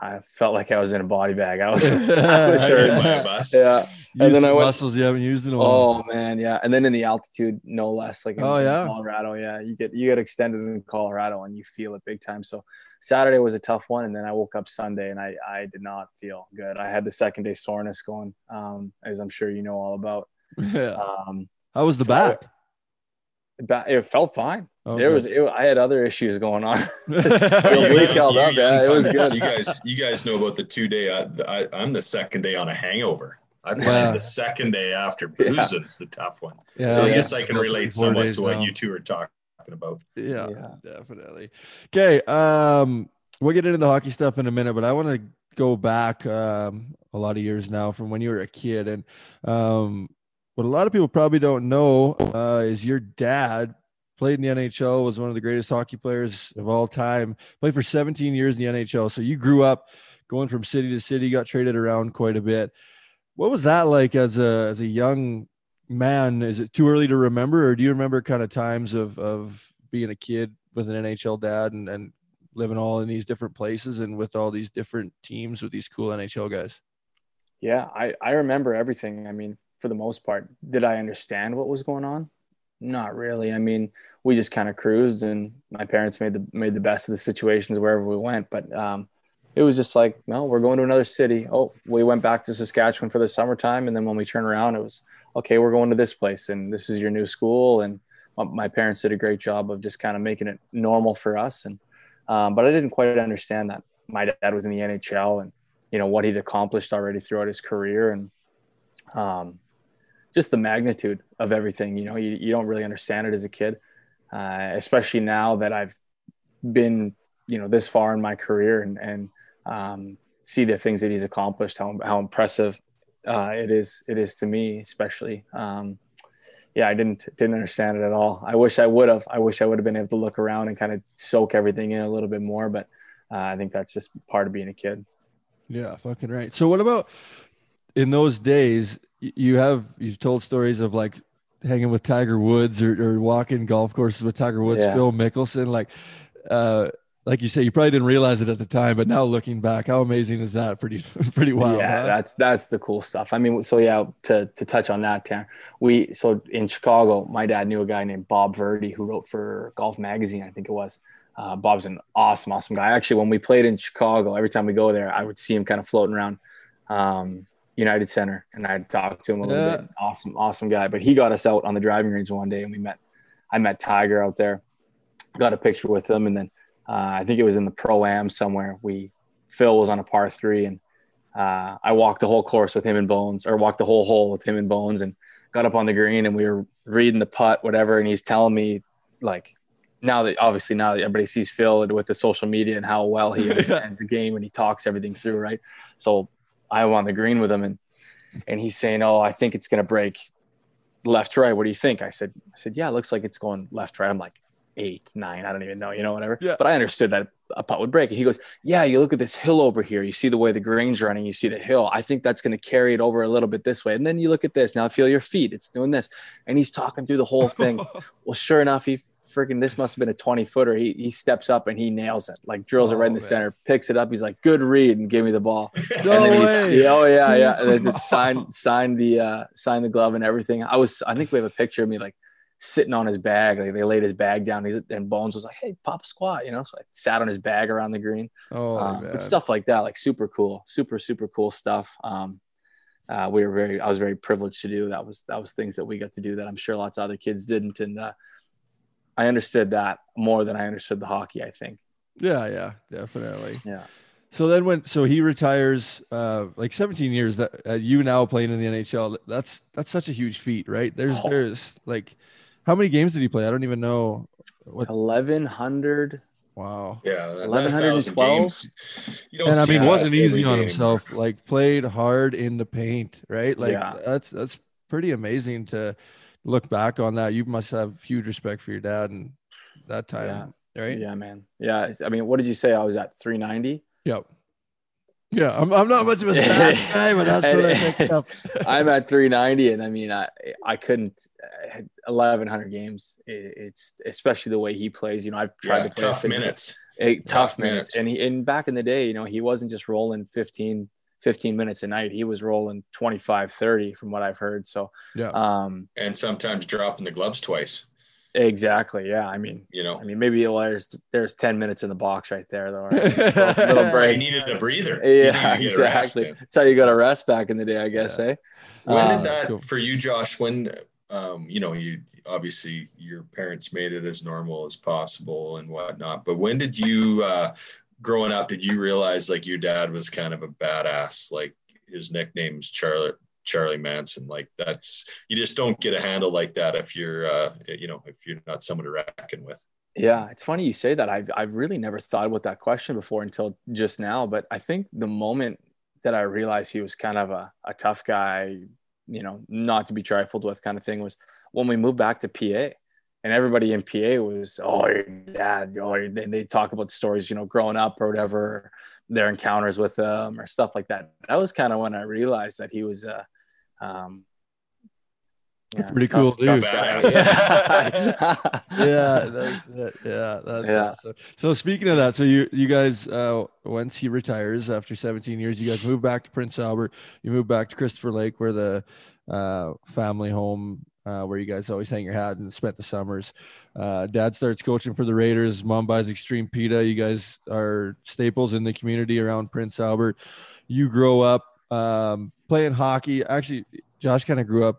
I felt like I was in a body bag. I was, I was I hurt. yeah. Use And then I some went- muscles you haven't used in a while. Oh man, yeah. And then in the altitude, no less. Like in, Oh, in yeah? Colorado, yeah. You get you get extended in Colorado, and you feel it big time. So Saturday was a tough one, and then I woke up Sunday, and I I did not feel good. I had the second day soreness going, um, as I'm sure you know all about. yeah. Um, How was the so- back? ba- it felt fine. Okay. There was it, I had other issues going on. You- oblique you- held you up, yeah, it was good. You guys, you guys know about the two day. I, I, I'm the second day on a hangover. I find Yeah. the second day after Yeah. boozing is the tough one. yeah, so I guess I can About relate somewhat to what now. you two are talking about. Yeah, Yeah. definitely. Okay, um, we'll get into the hockey stuff in a minute, but I want to go back um, a lot of years now from when you were a kid, and um, what a lot of people probably don't know uh, is your dad played in the NHL, was one of the greatest hockey players of all time, played for 17 years in the NHL. So you grew up going from city to city, got traded around quite a bit. What was that like as a as a young man? Is it too early to remember, or do you remember kind of times of of being a kid with an NHL dad and, and living all in these different places and with all these different teams with these cool NHL guys? Yeah, I, I remember everything. I mean, for the most part, did I understand what was going on? Not really. I mean, we just kind of cruised, and my parents made the made the best of the situations wherever we went. But um, it was just like, no, we're going to another city. Oh, we went back to Saskatchewan for the summertime, and then when we turn around, it was okay. We're going to this place, and this is your new school. And my parents did a great job of just kind of making it normal for us. And um, but I didn't quite understand that my dad was in the NHL and you know what he'd accomplished already throughout his career and um, just the magnitude of everything. You know, you, you don't really understand it as a kid, uh, especially now that I've been you know this far in my career and and um, see the things that he's accomplished, how how impressive uh, it is it is to me, especially. Um, yeah, I didn't didn't understand it at all. I wish I would have. I wish I would have been able to look around and kind of soak everything in a little bit more. But uh, I think that's just part of being a kid. Yeah, fucking right. So what about in those days? You have you've told stories of like hanging with Tiger Woods or, or walking golf courses with Tiger Woods, yeah. Phil Mickelson. Like, uh, like you say, you probably didn't realize it at the time, but now looking back, how amazing is that? Pretty, pretty wild. Yeah, huh? that's that's the cool stuff. I mean, so yeah, to to touch on that, we so in Chicago, my dad knew a guy named Bob Verdi who wrote for Golf Magazine, I think it was. Uh, Bob's an awesome, awesome guy. Actually, when we played in Chicago, every time we go there, I would see him kind of floating around um, United Center, and I talked to him a little yeah. bit. Awesome, awesome guy. But he got us out on the driving range one day, and we met. I met Tiger out there, got a picture with him, and then uh, I think it was in the pro am somewhere. We Phil was on a par three, and uh, I walked the whole course with him and Bones, or walked the whole hole with him and Bones, and got up on the green, and we were reading the putt, whatever, and he's telling me like. Now that obviously now that everybody sees Phil with the social media and how well he understands the game and he talks everything through, right? So I'm on the green with him and and he's saying, "Oh, I think it's gonna break left right. What do you think?" I said, "I said, yeah, it looks like it's going left right." I'm like, eight, nine, I don't even know, you know, whatever. Yeah. But I understood that a putt would break. And he goes, Yeah, you look at this hill over here. You see the way the grain's running, you see the hill. I think that's going to carry it over a little bit this way. And then you look at this. Now feel your feet. It's doing this. And he's talking through the whole thing. well, sure enough, he freaking this must have been a 20 footer. He he steps up and he nails it, like drills oh, it right in the man. center, picks it up. He's like, Good read, and give me the ball. No way. Yeah, oh yeah, yeah. And then just sign sign the uh sign the glove and everything. I was I think we have a picture of me like sitting on his bag. Like they laid his bag down. And Bones was like, "Hey, pop a squat," you know. So I sat on his bag around the green. Oh, um, but stuff like that, like super cool, super super cool stuff. Um, uh, we were very, I was very privileged to do. That was that was things that we got to do that I'm sure lots of other kids didn't, and uh, I understood that more than I understood the hockey. I think. Yeah, yeah, definitely. Yeah. So then when so he retires uh like 17 years that uh, you now playing in the NHL that's that's such a huge feat right there's oh. there's like how many games did he play? I don't even know. What... Eleven hundred. Wow. Yeah, eleven hundred and twelve. And I mean, wasn't easy on himself. Like played hard in the paint, right? Like yeah. that's that's pretty amazing to look back on that. You must have huge respect for your dad and that time, yeah. right? Yeah, man. Yeah. I mean, what did you say? I was at three ninety. Yep. Yeah, I'm, I'm not much of a stats guy, but that's what I picked up. I'm at 390, and I mean, I I couldn't 1100 games. It's especially the way he plays. You know, I've tried yeah, to play tough minutes, tough, tough minutes. minutes, and he and back in the day, you know, he wasn't just rolling 15 15 minutes a night. He was rolling 25, 30 from what I've heard. So, yeah. Um, and sometimes dropping the gloves twice. Exactly. Yeah. I mean, you know, I mean, maybe there's there's ten minutes in the box right there, though. Right? little, little break. You needed a breather. Yeah, exactly. That's how you got a rest back in the day, I guess. Yeah. Eh? When um, did that cool. for you, Josh? When um, you know, you obviously your parents made it as normal as possible and whatnot. But when did you, uh, growing up, did you realize like your dad was kind of a badass? Like his nickname's Charlie Charlie Manson. Like that's you just don't get a handle like that if you're uh, you know if you're not someone to reckon with. Yeah, it's funny you say that. I've I've really never thought about that question before until just now. But I think the moment that I realized he was kind of a, a tough guy, you know, not to be trifled with kind of thing was when we moved back to PA and everybody in PA was, oh, your dad, oh, they, they talk about stories, you know, growing up or whatever, their encounters with them or stuff like that. That was kind of when I realized that he was, uh, um, yeah, pretty cool dude. guy. yeah, that's it. Yeah, that's Yeah. awesome. So speaking of that, so you you guys uh once he retires after 17 years, you guys move back to Prince Albert. You move back to Christopher Lake, where the uh family home uh, where you guys always hang your hat and spent the summers. Uh, dad starts coaching for the Raiders. Mom buys Extreme Pita. You guys are staples in the community around Prince Albert. You grow up um, playing hockey. Actually, Josh kind of grew up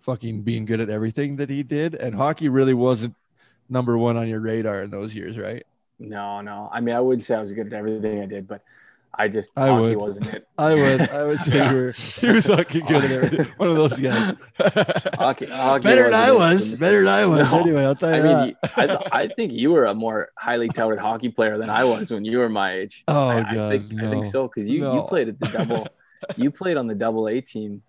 fucking being good at everything that he did, and hockey really wasn't number one on your radar in those years, right? no, no. I mean, I wouldn't say I was good at everything I did, but I just I hockey would. wasn't it. I would, I would say you were, you were fucking good at everything. One of those guys. Hockey, hockey Better than I wasn't was. Better than I was. No. Anyway, I'll tell I you mean, that. you- I, th- I think you were a more highly touted hockey player than I was when you were my age. Oh, I, God, I think I think so because you you played at the double, you played on the double A team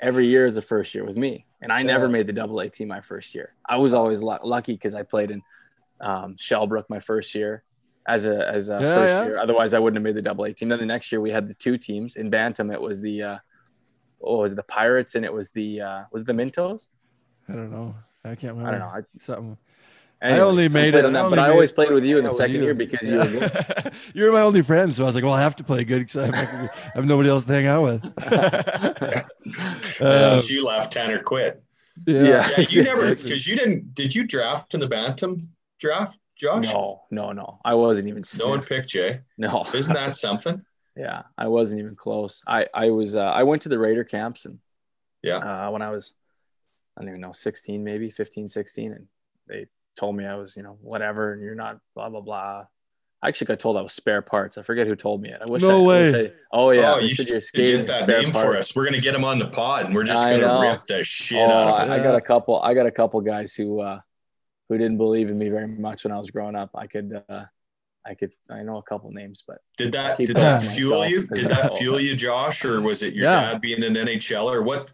every year as a first year with me, and I never Yeah. made the double A team my first year. I was always lu- lucky because I played in um, Shellbrook my first year as a as a Yeah, first yeah. year. Otherwise, I wouldn't have made the double A team. Then the next year we had the two teams in Bantam. It was the uh, what was it, the Pirates and it was the uh, was it the Mintos. I don't know. I can't remember. I don't know. I, Something. Anyway, only so made it- on that, only but I always played with you in the second you. year because you were good. you were my only friend, so I was like, "Well, I have to play good because I have, I have nobody else to hang out with." Once you left, Tanner quit. yeah. Yeah. Yeah, you never because you didn't. Did you draft in the Bantam draft, Josh? No, no, no. I wasn't even. No one picked Jay. No. Isn't that something? yeah, I wasn't even close. I I was. Uh, I went to the Raider camps and Yeah. uh, when I was, I don't even know, 16 maybe, 15, 16, and they told me I was, you know, whatever, and you're not blah blah blah. I actually got told I was spare parts. I forget who told me it. I wish. No I, I way. wish I- oh yeah, oh, you should you're get that spare name parts. for us. We're gonna get him on the pod, and we're just I gonna know. rip the shit Oh, out of I, it. I got a couple. I got a couple guys who uh, who didn't believe in me very much when I was growing up. I could, uh, I could, I know a couple names, but Did that did that that fuel you? Did that fuel you, Josh, or was it your Yeah. dad being an NHL or what?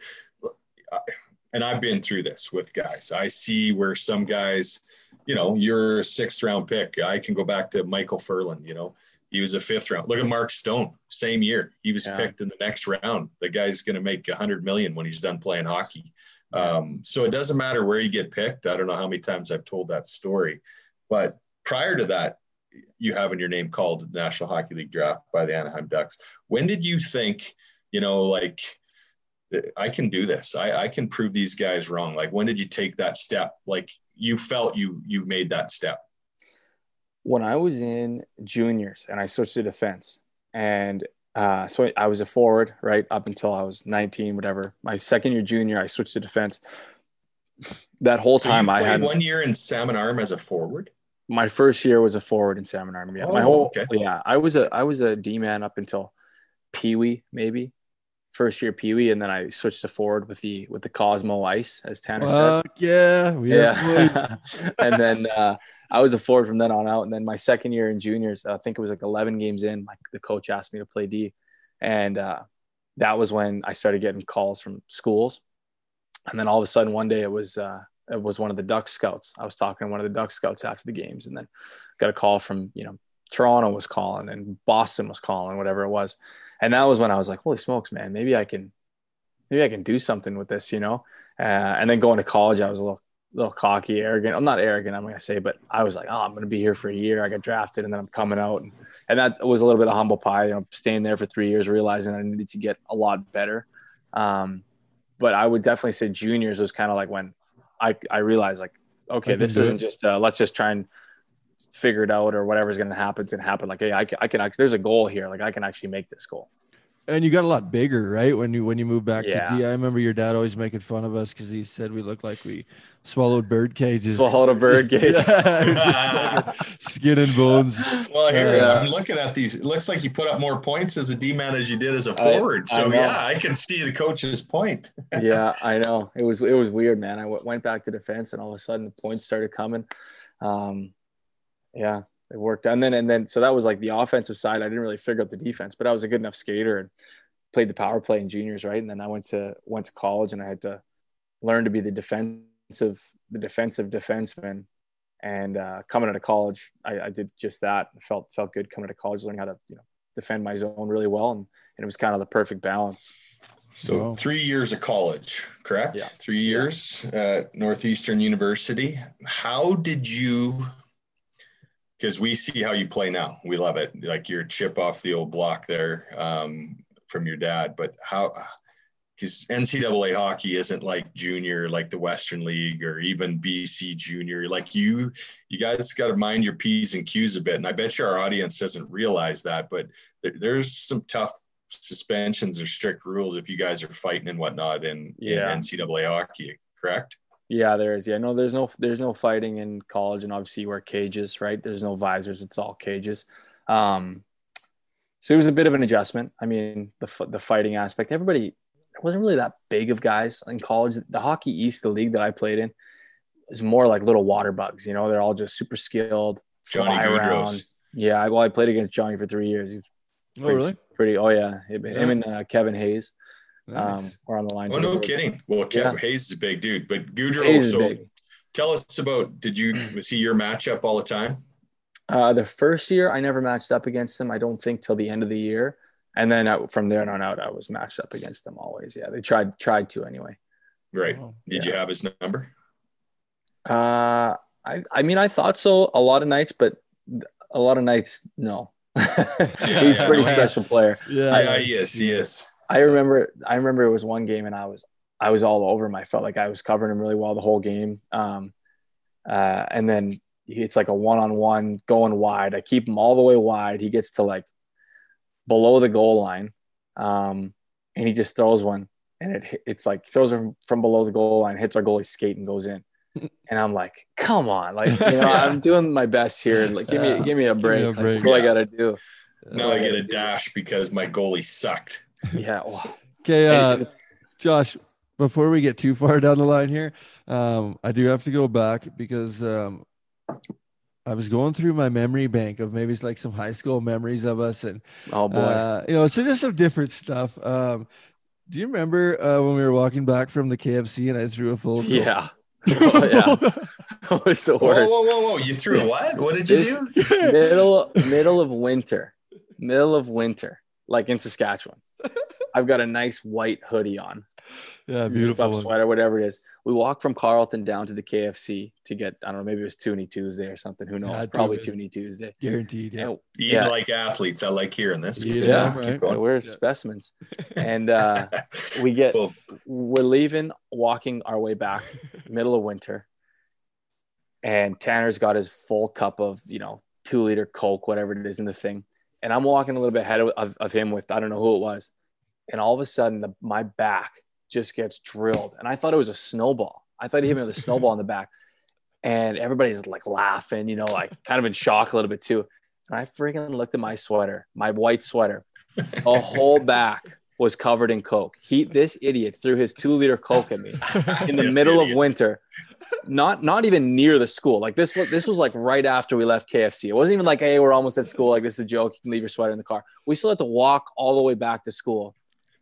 And I've been through this with guys. I see where some guys, you know, you're a sixth round pick. I can go back to Michael Furlan. You know, he was a fifth round. Look at Mark Stone, same year. He was Yeah. picked in the next round. The guy's going to make a hundred million when he's done playing hockey. Um, so it doesn't matter where you get picked. I don't know how many times I've told that story, but prior to that, you having your name called the National Hockey League draft by the Anaheim Ducks. When did you think, you know, like I can do this. I, I can prove these guys wrong. Like when did you take that step? Like you felt you you made that step. when I was in juniors and I switched to defense, and uh, so I was a forward right up until I was 19, whatever. My second year junior, I switched to defense. That whole So time I had one year in Salmon Arm as a forward. my first year was a forward in Salmon Arm. Yeah, my Oh, whole okay. yeah, I was a I was a D man up until Pee Wee maybe first year Pee Wee, and then I switched to forward with the with the Cosmo Ice as Tanner said. Fuck yeah, we. Yeah. and then uh, I was a forward from then on out. And then my second year in juniors, I think it was like 11 games in, my, the coach asked me to play D. And uh, that was when I started getting calls from schools. And then all of a sudden, one day it was, uh, it was one of the Duck scouts. I was talking to one of the Duck scouts after the games and then got a call from, you know, Toronto was calling and Boston was calling, whatever it was. And that was when I was like, holy smokes, man, maybe I can, maybe I can do something with this, you know? Uh, and then going to college, I was a little, little cocky, arrogant. I'm not arrogant, I'm gonna say, but I was like, oh, I'm gonna be here for a year. I got drafted, and then I'm coming out, and, and that was a little bit of humble pie. You know, staying there for three years, realizing I needed to get a lot better. Um, but I would definitely say juniors was kind of like when I I realized like, okay, this do it. isn't just uh, let's just try and figure it out or whatever's gonna happen to happen. Like, hey, I can, I can actually, there's a goal here. Like, I can actually make this goal. And you got a lot bigger, right? When you when you moved back Yeah. to D, I remember your dad always making fun of us because he said we looked like we swallowed bird cages. Swallowed a bird cage. Yeah, just fucking skin and bones. Well, here Yeah. I'm looking at these. It looks like you put up more points as a D man as you did as a forward. I so know. yeah, I can see the coach's point. yeah, I know. It was it was weird, man. I w- went back to defense, and all of a sudden the points started coming. Um, yeah, it worked. And then and then so that was like the offensive side. I didn't really figure out the defense, but I was a good enough skater and played the power play in juniors, right? And then I went to went to college and I had to learn to be the defensive the defensive defenseman. And uh, coming out of college, I, I did just that. It felt felt good coming to college, learning how to you know defend my zone really well, and, and it was kind of the perfect balance. So Wow. three years of college, correct? Yeah. Three years at Northeastern University. How did you? Because we see how you play now, we love it. Like your chip off the old block there um, from your dad. But how? Because NCAA hockey isn't like junior, like the Western League or even BC Junior. Like you, you guys got to mind your p's and q's a bit. And I bet you our audience doesn't realize that, but there, there's some tough suspensions or strict rules if you guys are fighting and whatnot in, Yeah. in NCAA hockey, correct? Yeah, there is. Yeah, no, there's no there's no fighting in college, and obviously you wear cages, right? There's no visors; it's all cages. Um, so it was a bit of an adjustment. I mean, the the fighting aspect. Everybody there wasn't really that big of guys in college. The Hockey East, the league that I played in, is more like little water bugs. You know, they're all just super skilled, Johnny around. Yeah, well, I played against Johnny for three years. He was Oh, pretty, really? pretty. Oh yeah, him, Yeah. and uh, Kevin Hayes Nice. um, were on the line. Oh, no kidding. Well, Kev Yeah. Hayes is a big dude, but Gaudreau, Hayes is so tell us about, did you, was he your matchup all the time? Uh, the first year, I never matched up against him. I don't think till the end of the year, and then uh, from there on out, I was matched up against them always. Yeah, they tried tried to anyway. Right. Oh. Did you have his number? Uh, I I mean, I thought so a lot of nights, but a lot of nights, no. He's yeah, a pretty no, special he's- player. Yeah, yeah, he is. He is. I remember I remember it was one game and I was I was all over him. I felt like I was covering him really well the whole game. Um, uh, and then it's like a one on one going wide. I keep him all the way wide. He gets to like below the goal line, um, and he just throws one, and it it's like throws it from, from below the goal line, hits our goalie skate and goes in. And I'm like, come on, like you know, Yeah. I'm doing my best here. Like, give me give me a break. a Like, break. that's all I gotta do. Now I get a dash because my goalie sucked. Yeah. well, Okay, uh, and- Josh, before we get too far down the line here, um, I do have to go back because um, I was going through my memory bank of maybe it's like some high school memories of us, and oh boy. uh, you know, so just some different stuff. Um, do you remember uh, when we were walking back from the KFC and I threw a full? yeah. Oh, yeah. it was the worst. whoa, whoa, whoa. You threw a what? What did you This- do? middle middle of winter, middle of winter, like in Saskatchewan. I've got a nice white hoodie on, yeah, beautiful. one. sweater, whatever it is. We walk from Carlton down to the KFC to get I don't know, maybe it was Toonie Tuesday or something. Who knows? Had to Probably have been. Toonie Tuesday. Guaranteed. Yeah. And- Eat Yeah. like athletes. I like hearing this. Eat Yeah, right? Keep going. we're Yeah. specimens, and uh, we get Well, we're leaving, walking our way back, middle of winter, and Tanner's got his full cup of you know two liter Coke, whatever it is, in the thing, and I'm walking a little bit ahead of, of, him with I don't know who it was, and all of a sudden the, my back just gets drilled, and I thought it was a snowball. I thought he hit me with a snowball in the back, and everybody's like laughing, you know, like kind of in shock a little bit too. And I freaking looked at my sweater, my white sweater, a whole back was covered in coke. He, this idiot, threw his two liter coke at me in the middle idiot. of winter, not not even near the school. Like this was this was like right after we left KFC. It wasn't even like, hey, we're almost at school. Like this is a joke. You can leave your sweater in the car. We still had to walk all the way back to school.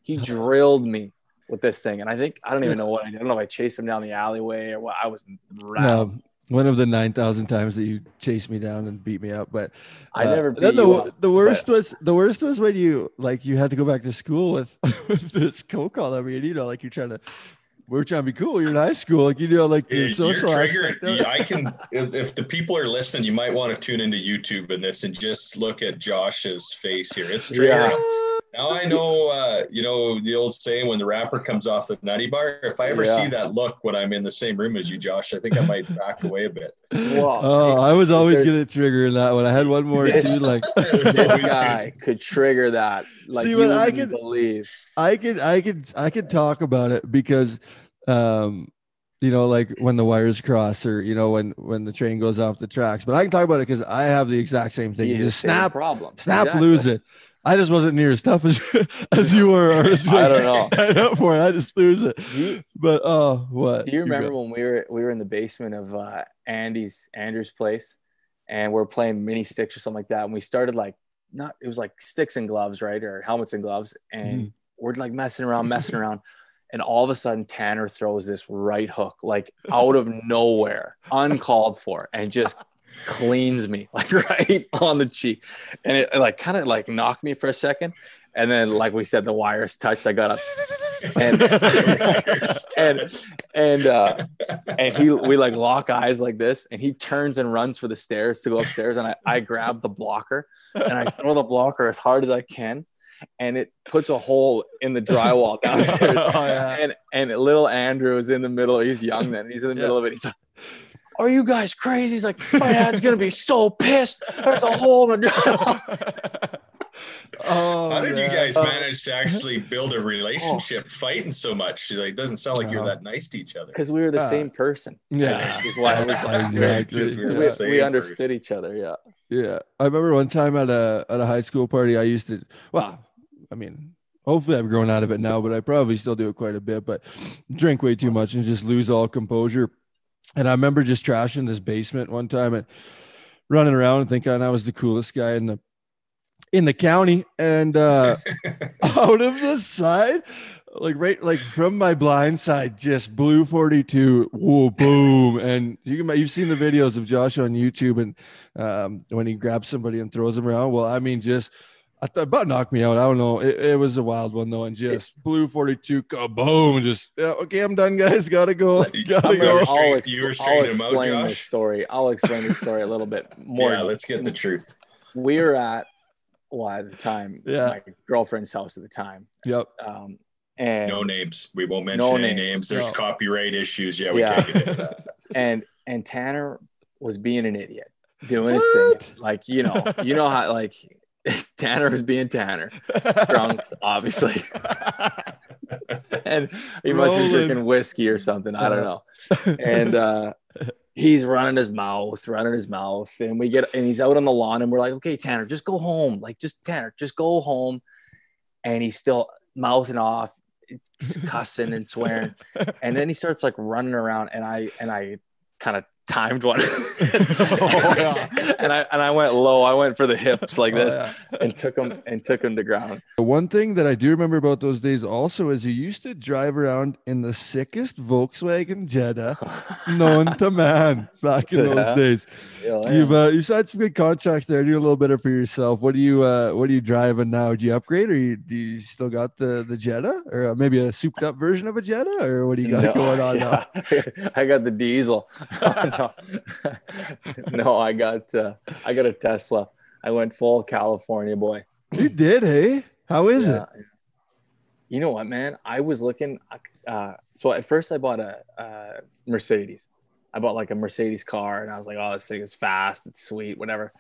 He drilled me with this thing, and I think I don't even know what I did. I don't know if I chased him down the alleyway or what. I was rattled. No, one of the nine thousand times that you chased me down and beat me up, but I uh, never beat the, you up, the worst was the worst was when you like you had to go back to school with, with this coke all over you. You know, like you're trying to we're trying to be cool. You're in high school, like you know, like the social aspect. It. I can, if, if the people are listening, you might want to tune into YouTube and this and just look at Josh's face here. It's triggering. Yeah. Now I know, uh, you know, the old saying when the wrapper comes off the nutty bar. If I ever Yeah. see that look when I'm in the same room as you, Josh, I think I might back away a bit. Well, Oh, I was always gonna trigger that one. I had one more This- too. Like this always guy could trigger that. Like See, you what I wouldn't could- believe. I could, I could, I could talk about it because, um, you know, like when the wires cross or you know when when the train goes off the tracks. But I can talk about it because I have the exact same thing. You just the snap, problem. snap, Exactly. lose it. I just wasn't near as tough as as you were. Or as I don't know. I up for it. I just lose it. You, But oh, what? do you remember go. when we were we were in the basement of uh, Andy's Andrew's place, and we are playing mini sticks or something like that, and we started like not it was like sticks and gloves, right, or helmets and gloves, and Mm-hmm. we're like messing around, messing around. And all of a sudden, Tanner throws this right hook, like out of nowhere, uncalled for, and just cleans me like right on the cheek. And it, like kind of like knocked me for a second. And then, like we said, the wires touched. I got up. And and and uh and he we like lock eyes like this. And he turns and runs for the stairs to go upstairs. And I, I grab the blocker. And I throw the blocker as hard as I can. And it puts a hole in the drywall downstairs. Oh, yeah. and and little Andrew is in the middle. He's young then. He's in the middle of it. He's like are you guys crazy? He's like, my dad's gonna be so pissed. There's a hole in the drywall. oh, How did you guys manage to actually build a relationship fighting so much? Like, it doesn't sound like you're Oh. that nice to each other. Because we were the Uh, same person. Yeah. Is why it was like Exactly. Because we're we, the we understood each other. Yeah. Yeah, I remember one time at a at a high school party. I used to. Well, I mean, hopefully I've grown out of it now, but I probably still do it quite a bit. But drink way too much and just lose all composure. And I remember just trashing this basement one time and running around and thinking I was the coolest guy in the in the county. And uh out of the side, like right, like from my blind side, just blue 42, whoa, boom. And you can you've seen the videos of Josh on YouTube and um when he grabs somebody and throws them around. Well, I mean, just I thought about knocked me out. I don't know. It, it was a wild one though, and just blue 42, kaboom, just yeah, okay, I'm done, guys. Gotta go. Gotta I'm You gonna, were go. straight- I'll, ex- you were I'll straighten out, explain this story. I'll explain the story a little bit more. yeah, let's get the truth. we were at well at the time, Yeah. my girlfriend's house at the time. Yep. Um, and No names. We won't mention No any names, names. There's no. copyright issues. Yeah, we Yeah. can't get into that. and and Tanner was being an idiot, doing his thing. Like you know, you know how like Tanner was being Tanner, drunk, obviously, and he must be drinking whiskey or something. I don't know. And uh, he's running his mouth, running his mouth, and we get and he's out on the lawn, and we're like, okay, Tanner, just go home. Like, just Tanner, just go home. And he's still mouthing off, cussing and swearing and then he starts like running around and i and i kind of timed one yeah. and i and i went low i went for the hips like Oh, this yeah. and took them and took them to ground The One thing that I do remember about those days also is you used to drive around in the sickest Volkswagen Jetta known to man back in those days. Yeah, You've uh, you've signed some good contracts there, Do a little better for yourself. What do you uh what are you driving now? Do you upgrade or you, do you still got the the Jetta or uh, maybe a souped up version of a Jetta or what do you got No, going on now? i got the diesel no. no i got uh, i got a tesla i went full california boy You did, hey? How is it? You know what, man? I was looking. Uh, so at first, I bought a, a Mercedes. I bought like a Mercedes car, and I was like, "Oh, this thing is fast. It's sweet, whatever."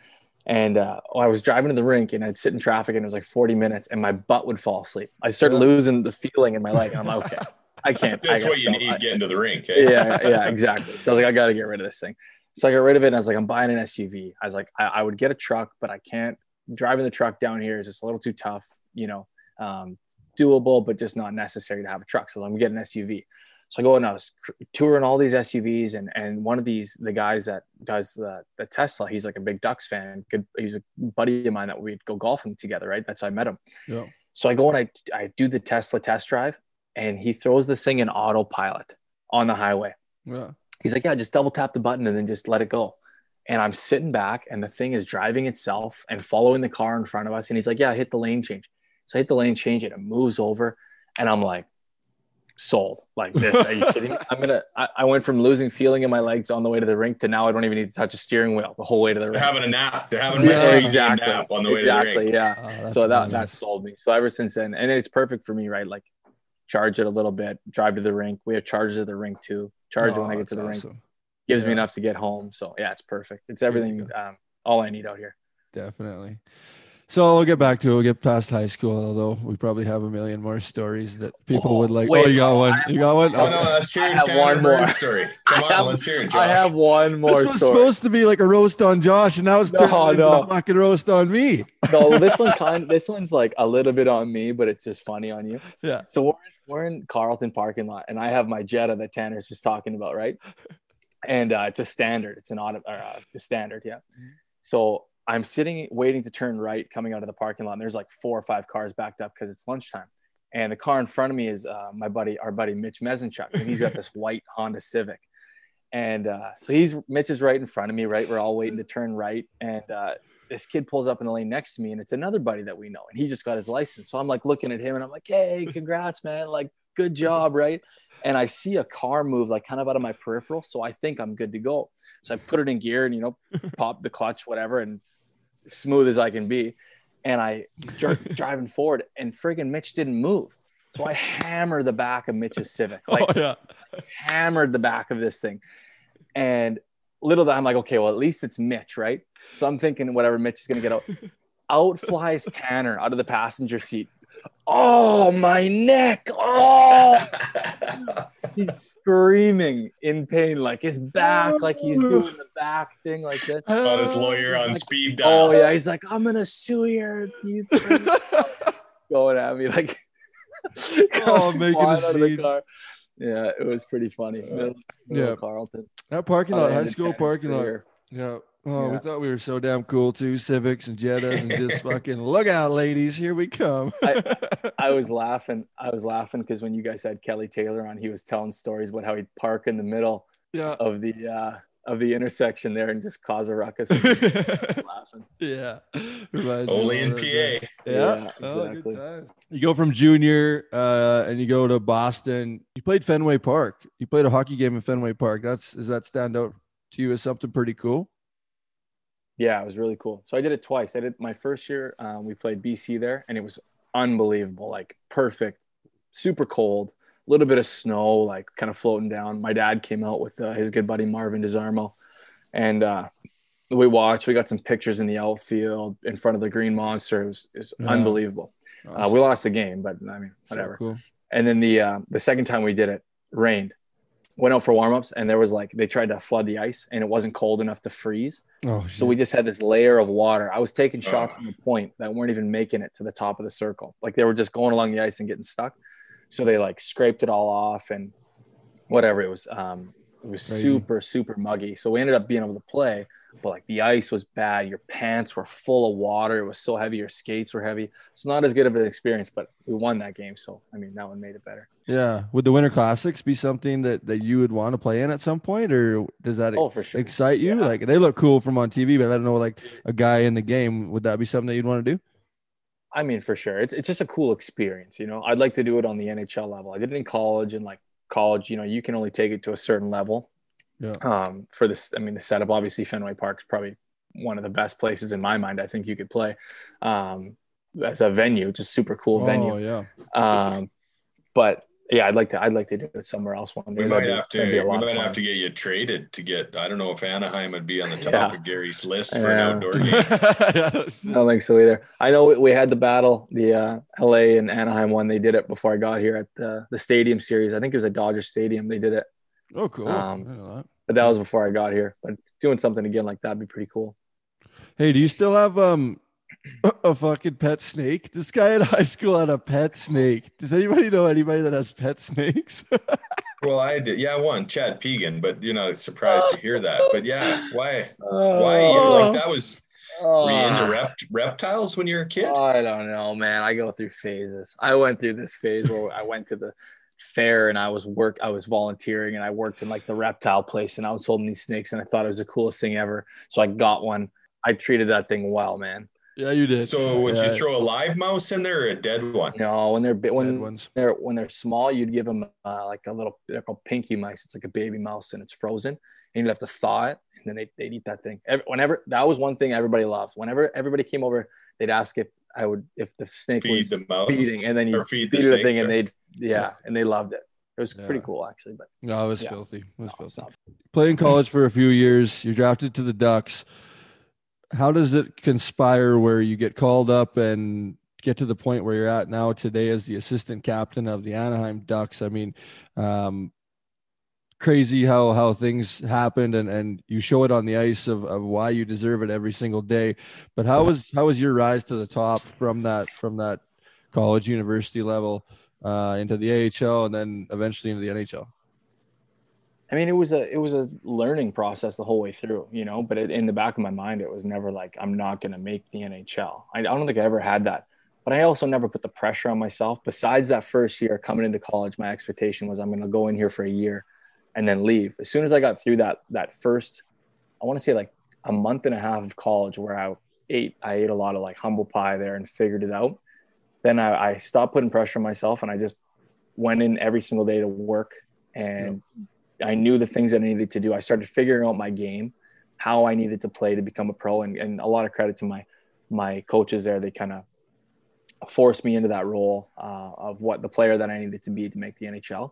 And uh, I was driving to the rink, and I'd sit in traffic, and it was like 40 minutes, and my butt would fall asleep. I started Yeah. losing the feeling in my leg, and I'm like, "Okay, I can't." I what you need I- getting to the rink. eh? yeah, yeah, exactly. So I was like, I got to get rid of this thing. So I got rid of it. And I was like, I'm buying an SUV. I was like, I, I would get a truck, but I can't. Driving the truck down here is just a little too tough. You know, um, doable, but just not necessary to have a truck. So I'm getting an SUV. So I go and I was touring all these SUVs, and and one of these, the guys that does the the Tesla, he's like a big Ducks fan. Good, he's a buddy of mine that we'd go golfing together, right? That's how I met him. Yeah. So I go and I I do the Tesla test drive, and he throws this thing in autopilot on the highway. Yeah. He's like, yeah, just double tap the button and then just let it go. And I'm sitting back and the thing is driving itself and following the car in front of us. And he's like, yeah, hit the lane change. So I hit the lane change and it moves over. And I'm like, sold like this. Are you kidding me? I'm going to, I went from losing feeling in my legs on the way to the rink to now I don't even need to touch a steering wheel the whole way to the They're rink. having a nap. They're having Yeah, a exactly. nap on the way exactly. to the rink. Yeah. Oh, that's so that, amazing. that sold me. So ever since then, and it's perfect for me, right? Like charge it a little bit, drive to the rink. We have charges at the rink too. Charge it when I Oh, get to the that's rink awesome. gives me enough to get home. So yeah, it's perfect. It's everything, um, all I need out here. Definitely. So we'll get back to it. We'll get past high school, although we probably have a million more stories that people Oh, would like. wait, oh, you got one. You got one. Oh Okay. no, let's hear I have one more. Story. Come on, have- let's hear it, Josh. I have one more This was story. supposed to be like a roast on Josh, and now it's No, turned into no. a fucking roast on me. no, this one kind. This one's like a little bit on me, but it's just funny on you. Yeah. So we're we're in Carlton parking lot, and I have my Jetta that Tanner's just talking about, right? And uh, it's a standard. It's an auto, or, uh, the standard, yeah. So I'm sitting waiting to turn right, coming out of the parking lot. And there's like four or five cars backed up because it's lunchtime. and the car in front of me is uh, my buddy, our buddy Mitch Mezenchuk, and he's got this white Honda Civic. And uh, so he's Mitch is right in front of me, right? We're all waiting to turn right, and uh, this kid pulls up in the lane next to me, and it's another buddy that we know, and he just got his license. So I'm like looking at him, and I'm like, "Hey, congrats, man! Like, good job, right?" And I see a car move like kind of out of my peripheral, so I think I'm good to go. So I put it in gear, and you know, pop the clutch, whatever, and smooth as I can be and I jerk driving forward, and friggin' Mitch didn't move. So I hammered the back of Mitch's Civic, Oh, like hammered the back of this thing. And little that I'm like, okay, well, at least it's Mitch, right? So I'm thinking whatever Mitch is gonna get out. Out flies Tanner out of the passenger seat. Oh, my neck. Oh, he's screaming in pain, like his back, like he's oh. doing the back thing like this. Got his oh, lawyer on speed oh, dial. Oh yeah, he's like, I'm gonna sue you. you going at me like, Oh, making a flying out of the scene. Yeah, it was pretty funny. Middle, middle Yeah. Carlton. that parking lot, yeah, high school parking lot. career. Yeah. Oh, we thought we were so damn cool too, Civics and Jettas, and just fucking look out, ladies, here we come. I was laughing. I was laughing because when you guys had Kelly Taylor on, he was telling stories about how he'd park in the middle yeah. of the uh, of the intersection there and just cause a ruckus. Laughing. yeah. Reminds Only in PA. Yeah. Yeah, Oh, exactly. times. You go from junior uh, and you go to Boston. You played Fenway Park. You played a hockey game in Fenway Park. That's does that stand out to you as something pretty cool? Yeah, it was really cool. So I did it twice. I did my first year. Um, we played BC there, and it was unbelievable. Like perfect, super cold, a little bit of snow, like kind of floating down. My dad came out with uh, his good buddy Marvin Desarmo, and uh, we watched. We got some pictures in the outfield in front of the Green Monster. It was, it was Yeah. unbelievable. Uh, we lost the game, but I mean, So whatever. cool. And then the uh, the second time we did it, rained. Went out for warmups, and there was like they tried to flood the ice, and it wasn't cold enough to freeze. Oh, So we just had this layer of water. I was taking shots Oh. from the point that weren't even making it to the top of the circle. Like they were just going along the ice and getting stuck. So they like scraped it all off and whatever. It was um it was Crazy. super, super muggy. So we ended up being able to play, but like the ice was bad. Your pants were full of water. It was so heavy. Your skates were heavy. It's not as good of an experience, but we won that game. So I mean that one made it better. yeah. Would the Winter Classics be something that that you would want to play in at some point, or does that Oh, for sure. excite you? Yeah. Like they look cool from on TV, but I don't know, like a guy in the game. Would that be something that you'd want to do? I mean, for sure. It's, it's just a cool experience, you know. I'd like to do it on the NHL level. I did it in college, and like college, you know, you can only take it to a certain level. Yeah. Um, for this, I mean, the setup, obviously, Fenway Park's probably one of the best places in my mind. I think you could play um, as a venue, just super cool Oh venue. yeah. Um, but yeah, I'd like to. I'd like to do it somewhere else one day. We That'd might be- have to. that'd be a We might have to get you traded to get. I don't know if Anaheim would be on the top Yeah. of Gary's list for an outdoor game. Yes. I don't think so either. I know we- we had the battle, the uh, LA and Anaheim one. They did it before I got here at the the Stadium Series. I think it was at Dodger Stadium. They did it, Oh, cool. Um, I didn't know that. but that was before I got here. But doing something again like that'd be pretty cool. Hey, do you still have um a, a fucking pet snake? This guy in high school had a pet snake. Does anybody know anybody that has pet snakes? Well, I did. Yeah, one Chad Pegan, but you're not surprised to hear that. But yeah, why? Why? You, Oh. like that was. Oh. Were you into rept- reptiles when you were a kid? I don't know, man. I go through phases. I went through this phase where I went to the fair and I was work I was volunteering and I worked in like the reptile place and I was holding these snakes and I thought it was the coolest thing ever. So I got one. I treated that thing well, man. Yeah, you did. So would Yeah, you throw a live mouse in there or a dead one? No, when they're bi- dead when ones. they're when they're small, you'd give them uh, like a little they're called pinky mice. It's like a baby mouse and it's frozen. And you'd have to thaw it, and then they they'd eat that thing. Every, whenever that was one thing everybody loved. Whenever everybody came over, they'd ask if I would if the snake Feed was the mouse feeding, and then you or feed the feed the snakes. thing, and they'd yeah, and they loved it. It was Yeah. pretty cool actually, but No, it was Yeah. filthy. It was no, filthy. not. Playing college for a few years, you're drafted to the Ducks. How does it conspire where you get called up and get to the point where you're at now today as the assistant captain of the Anaheim Ducks? I mean, um, crazy how how things happened and and you show it on the ice of, of why you deserve it every single day. But how was how was your rise to the top from that from that college university level uh, into the AHL and then eventually into the NHL? I mean, it was a it was a learning process the whole way through, you know. But it, in the back of my mind, it was never like I'm not going to make the NHL. I, I don't think I ever had that but I also never put the pressure on myself. Besides that first year coming into college, my expectation was I'm going to go in here for a year and then leave. As soon as I got through that that first, I want to say like a month and a half of college where I ate I ate a lot of like humble pie there and figured it out. Then I, I stopped putting pressure on myself and I just went in every single day to work and yep. I knew the things that I needed to do. I started figuring out my game, how I needed to play to become a pro, and, and a lot of credit to my my coaches there. They kind of forced me into that role uh, of what the player that I needed to be to make the NHL.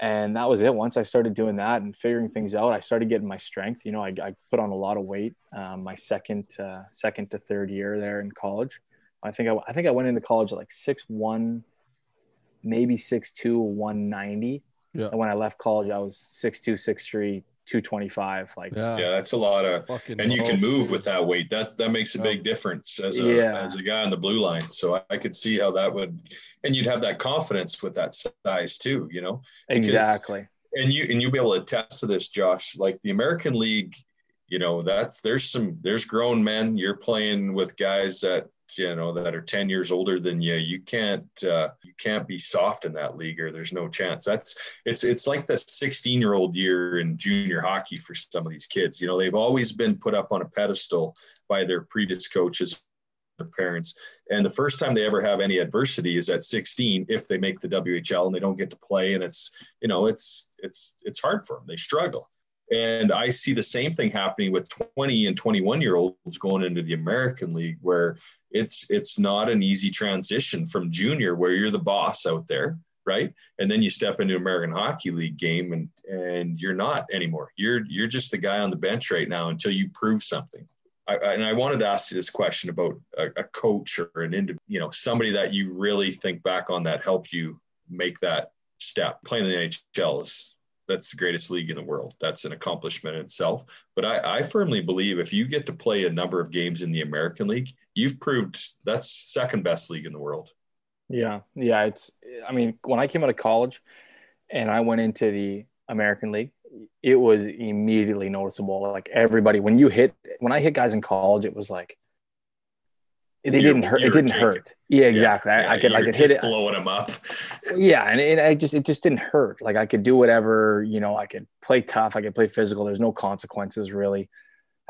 And that was it. Once I started doing that and figuring things out, I started getting my strength. You know, I, I put on a lot of weight um, my second uh, second to third year there in college. I think I, I think I went into college at like six one, maybe six two, one ninety. Yeah. And when I left college, I was six two, six three, 225 like yeah, yeah that's a lot of Fucking and you can move with that weight. That that makes a big difference as a yeah. as a guy on the blue line. So I, I, could see how that would and you'd have that confidence with that size too you know? Because, exactly. and you and you'll be able to attest to this josh. Like the american league you know that's there's some there's grown men. You're playing with guys that you know that are 10 years older than you you can't uh, you can't be soft in that league or there's no chance. That's it's it's like the 16 year old year in junior hockey for some of these kids. You know they've always been put up on a pedestal by their previous coaches their parents and the first time they ever have any adversity is at 16 if they make the WHL and they don't get to play and it's you know it's it's it's hard for them they struggle and I see the same thing happening with 20 and 21 year olds going into the American League, where it's it's not an easy transition from junior, where you're the boss out there, right? And then you step into American Hockey League game, and and you're not anymore. You're you're just the guy on the bench right now until you prove something. I, and I wanted to ask you this question about a, a coach or an individual, you know, somebody that you really think back on that helped you make that step. Playing in the NHL is that's the greatest league in the world. That's an accomplishment in itself. But I, I, firmly believe if you get to play a number of games in the American League, you've proved that's second best league in the world. Yeah, yeah. It's I mean, when I came out of college and I went into the American League, it was immediately noticeable. Like everybody, when you hit when I hit guys in college, it was like they you're, didn't hurt. It didn't hurt. Yeah, exactly. Yeah, I, I, could, I could hit it, blowing them up. Yeah, and it, I just, it just didn't hurt. Like I could do whatever, you know. I could play tough. I could play physical. There's no consequences really.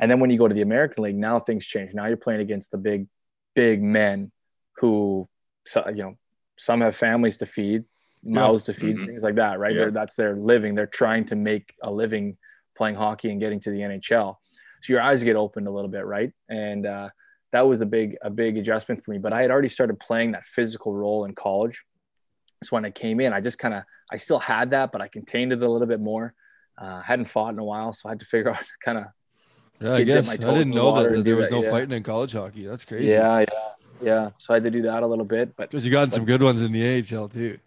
And then when you go to the American League, now things change. Now you're playing against the big, big men who, you know, some have families to feed, mouths yeah. to feed, mm-hmm. things like that, right? Yeah. That's their living. They're trying to make a living playing hockey and getting to the NHL. So your eyes get opened a little bit, right? And uh, that was a big a big adjustment for me. But I had already started playing that physical role in college. So when I came in, I just kind of I still had that, but I contained it a little bit more. Uh, hadn't fought in a while, so I had to figure out kind of. Yeah, I guess I didn't know that, that there was that, no yeah. fighting in college hockey. That's crazy. Yeah, yeah, yeah. So I had to do that a little bit, but because you got some good ones in the AHL too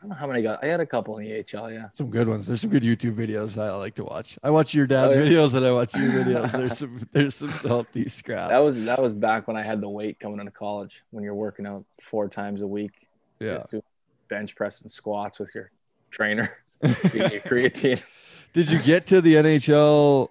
don't know how many I got. I had a couple in the AHL. Yeah, some good ones. There's some good YouTube videos I like to watch. I watch your dad's oh, yeah. videos and I watch your videos. There's some there's some salty scraps. That was that was back when I had the weight coming into college. When you're working out four times a week. Yeah. Just do bench press and squats with your trainer. creatine. Did you get to the NHL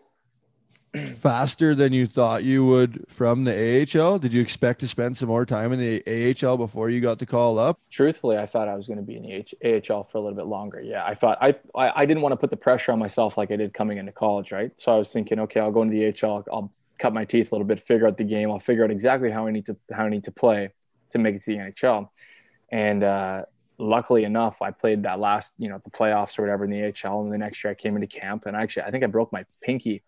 faster than you thought you would from the AHL? Did you expect to spend some more time in the AHL before you got the call up? Truthfully, I thought I was going to be in the AHL for a little bit longer. Yeah, I thought I I didn't want to put the pressure on myself like I did coming into college, right? So I was thinking, okay, I'll go into the AHL. I'll cut my teeth a little bit, figure out the game. I'll figure out exactly how I need to how I need to play to make it to the NHL. And uh, luckily enough, I played that last, you know, the playoffs or whatever in the AHL. And the next year I came into camp and actually I think I broke my pinky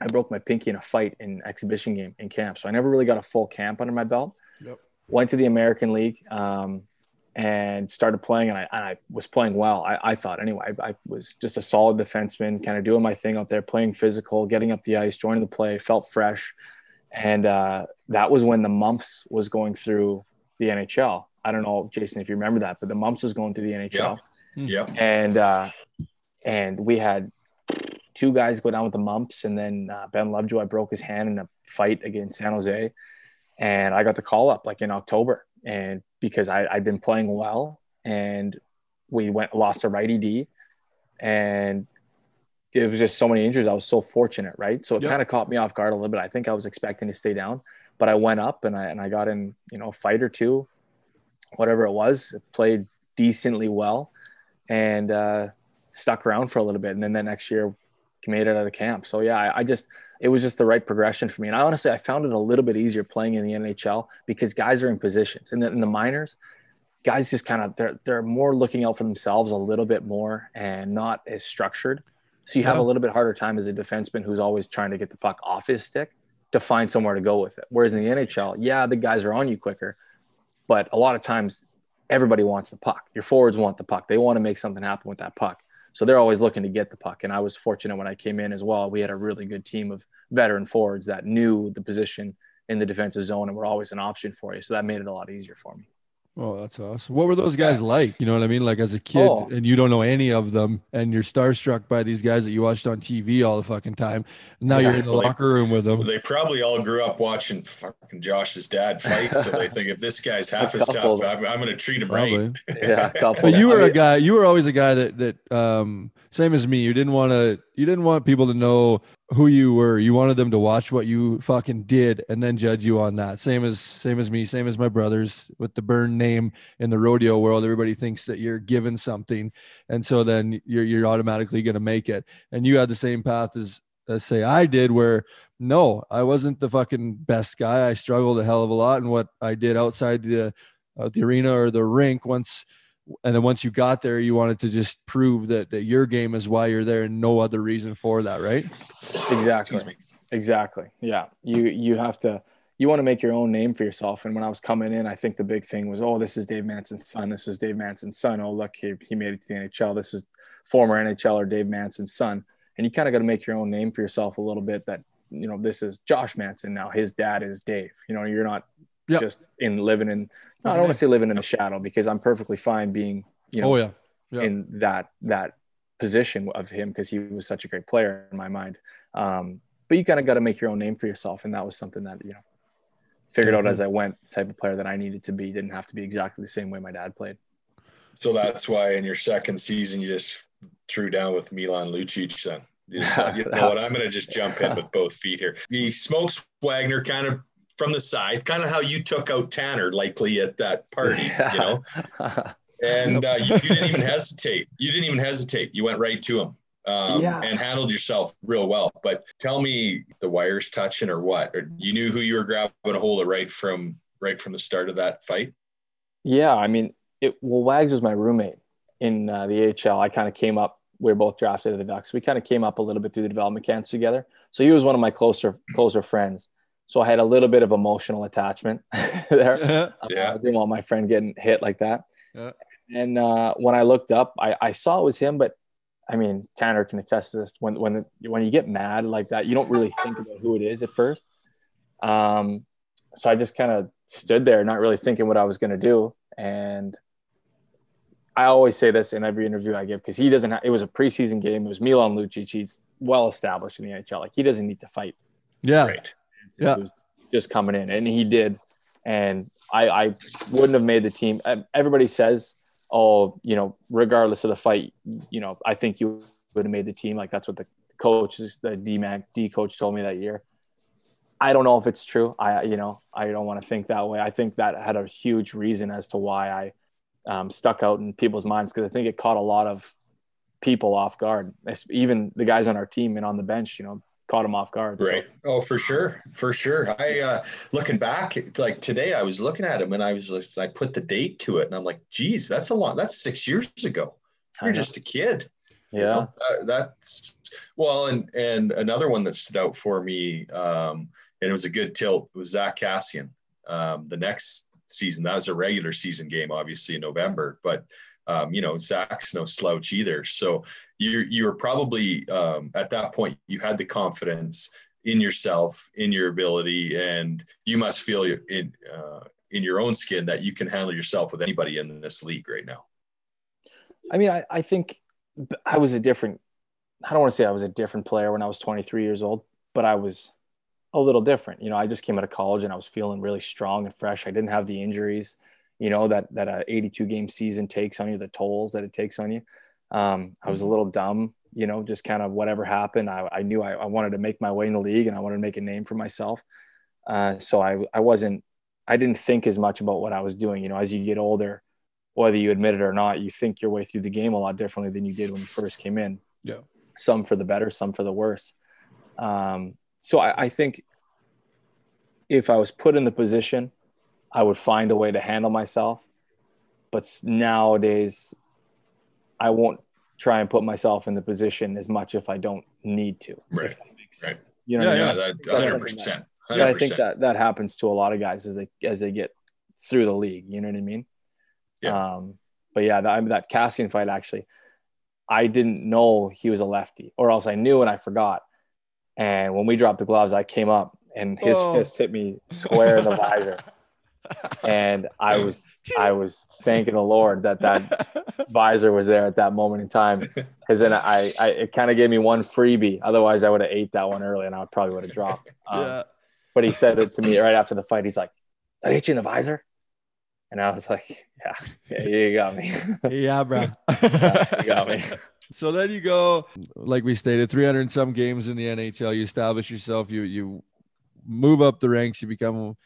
I broke my pinky in a fight in exhibition game in camp. So I never really got a full camp under my belt. Yep. Went to the American League um, and started playing, and I, and I was playing well. I, I thought anyway. I, I, was just a solid defenseman, kind of doing my thing out there, playing physical, getting up the ice, joining the play, felt fresh, and uh, that was when the mumps was going through the NHL. I don't know, Jason, if you remember that, but the mumps was going through the NHL. Yeah. And uh, and we had two guys go down with the mumps, and then uh, Ben Lovejoy broke his hand in a fight against San Jose, and I got the call up like in October, and because I, I'd been playing well, and we went lost a righty D, and it was just so many injuries. I was so fortunate, right? So it yep. kind of caught me off guard a little bit. I think I was expecting to stay down, but I went up and I and I got in, you know, a fight or two, whatever it was, played decently well, and uh, stuck around for a little bit. And then the next year, made it out of camp. So yeah, I, I just it was just the right progression for me. And I honestly I found it a little bit easier playing in the NHL because guys are in positions. And in, in the minors, guys just kind of they're they're more looking out for themselves a little bit more and not as structured. So you have a little bit harder time as a defenseman who's always trying to get the puck off his stick to find somewhere to go with it. Whereas in the NHL, yeah, the guys are on you quicker, but a lot of times everybody wants the puck. Your forwards want the puck. They want to make something happen with that puck. So they're always looking to get the puck. And I was fortunate when I came in as well. We had a really good team of veteran forwards that knew the position in the defensive zone and were always an option for you. So that made it a lot easier for me. Oh, that's awesome. What were those guys like? You know what I mean? Like as a kid Oh. and you don't know any of them and you're starstruck by these guys that you watched on TV all the fucking time. And now you're in the Well, they- locker room with them. They probably all grew up watching fucking Josh's dad fight, so they think if this guy's half as tough, I'm, I'm going to treat him right. Yeah. But you were a guy, you were always a guy that that um same as me. You didn't want to you didn't want people to know who you were. You wanted them to watch what you fucking did and then judge you on that. Same as same as me, same as my brothers with the Byrne name in the rodeo world. Everybody thinks that you're given something and so then you're you're automatically to make it. And you had the same path as as say I did where no, I wasn't the fucking best guy. I struggled a hell of a lot and what I did outside the uh, the arena or the rink once and then once you got there you wanted to just prove that that your game is why you're there and no other reason for that right exactly. Exactly. Yeah. You you have to you want to make your own name for yourself. And when I was coming in, I think the big thing was, oh, this is Dave Manson's son. This is Dave Manson's son. Oh, look, he, he made it to the NHL. This is former NHLer Dave Manson's son. And you kind of got to make your own name for yourself a little bit that, you know, this is Josh Manson now. His dad is Dave. You know, you're not Yep. just in living in, no, I don't want to say living in the shadow because I'm perfectly fine being, you know, oh yeah Yeah. in that that position of him because he was such a great player in my mind. Um, but you kind of got to make your own name for yourself, and that was something that you know figured out as I went. The type of player that I needed to be didn't have to be exactly the same way my dad played. So that's why in your second season you just threw down with Milan Lucic. Then you decided, you know what? I'm going to just jump in with both feet here. The smokes Wagner kind of from the side, kind of how you took out Tanner likely at that party, you know. And uh, you, you didn't even hesitate. You didn't even hesitate. You went right to him. Um, Yeah. and handled yourself real well. But tell me, the wires touching or what? Or you knew who you were grabbing a hold of right from right from the start of that fight. yeah, I mean, it. Well, Wags was my roommate in uh, the AHL. I kind of came up. We were both drafted to the Ducks. We kind of came up a little bit through the development camps together. So he was one of my closer closer friends. So I had a little bit of emotional attachment there. yeah Yeah. Uh, I didn't want my friend getting hit like that. Yeah. And uh, when I looked up, I, I saw it was him, but I mean, Tanner can attest to this. When when when you get mad like that, you don't really think about who it is at first. Um, so I just kind of stood there, not really thinking what I was going to do. And I always say this in every interview I give because he doesn't. Ha- it was a preseason game. It was Milan Lucic. He's well established in the NHL. Like he doesn't need to fight yeah Right. Yeah. he was just coming in, and he did. And I, I wouldn't have made the team. Everybody says, "Oh, you know, regardless of the fight, you know, I think you would have made the team." Like that's what the coach, the D Mac D coach, told me that year. I don't know if it's true. I, you know, I don't want to think that way. I think that had a huge reason as to why I um, stuck out in people's minds because I think it caught a lot of people off guard. Even the guys on our team and on the bench, you know, caught him off guard. So- Right. Oh, for sure. For sure. I uh looking back like today I was looking at him and I was like I put the date to it and I'm like, geez, that's a lot. That's six years ago. You're just a kid. you yeah. know? Uh, that's well, and and another one that stood out for me, um, and it was a good tilt was Zack Kassian. Um, the next season, that was a regular season game, obviously in November, but um, you know, Zack's no slouch either. So you you were probably um, at that point you had the confidence in yourself, in your ability, and you must feel in uh, in your own skin that you can handle yourself with anybody in this league right now. I mean, I, I think I was a different, I don't want to say I was a different player when I was 23 years old, but I was a little different. You know, I just came out of college and I was feeling really strong and fresh. I didn't have the injuries, you know, that, that a 82 game season takes on you, the tolls that it takes on you. Um, I was a little dumb, you know, just kind of whatever happened. I, I knew I, I wanted to make my way in the league and I wanted to make a name for myself. Uh, so I I wasn't I didn't think as much about what I was doing. You know, as you get older, whether you admit it or not, you think your way through the game a lot differently than you did when you first came in. Yeah. Some for the better, some for the worse. Um, so I, I think if I was put in the position, I would find a way to handle myself. But nowadays, I won't try and put myself in the position as much if I don't need to. Right. If Right. You know, yeah, what I mean? that That's hundred something percent. yeah, I think that that happens to a lot of guys as they as they get through the league. You know what I mean? Yeah. Um, but yeah, that, I mean, that Kassian fight actually, I didn't know he was a lefty, or else I knew and I forgot. And when we dropped the gloves, I came up and his Oh. fist hit me square in the visor, and I was I was thanking the Lord that that visor was there at that moment in time because then I, I it kind of gave me one freebie. Otherwise, I would have ate that one early and I probably would have dropped. Um, yeah. But he said it to me right after the fight. He's like, "Did I hit you in the visor?" And I was like, "Yeah, yeah you got me. yeah, bro. you got me." So then you go, like we stated, 300 and some games in the NHL. You establish yourself. You you move up the ranks. You become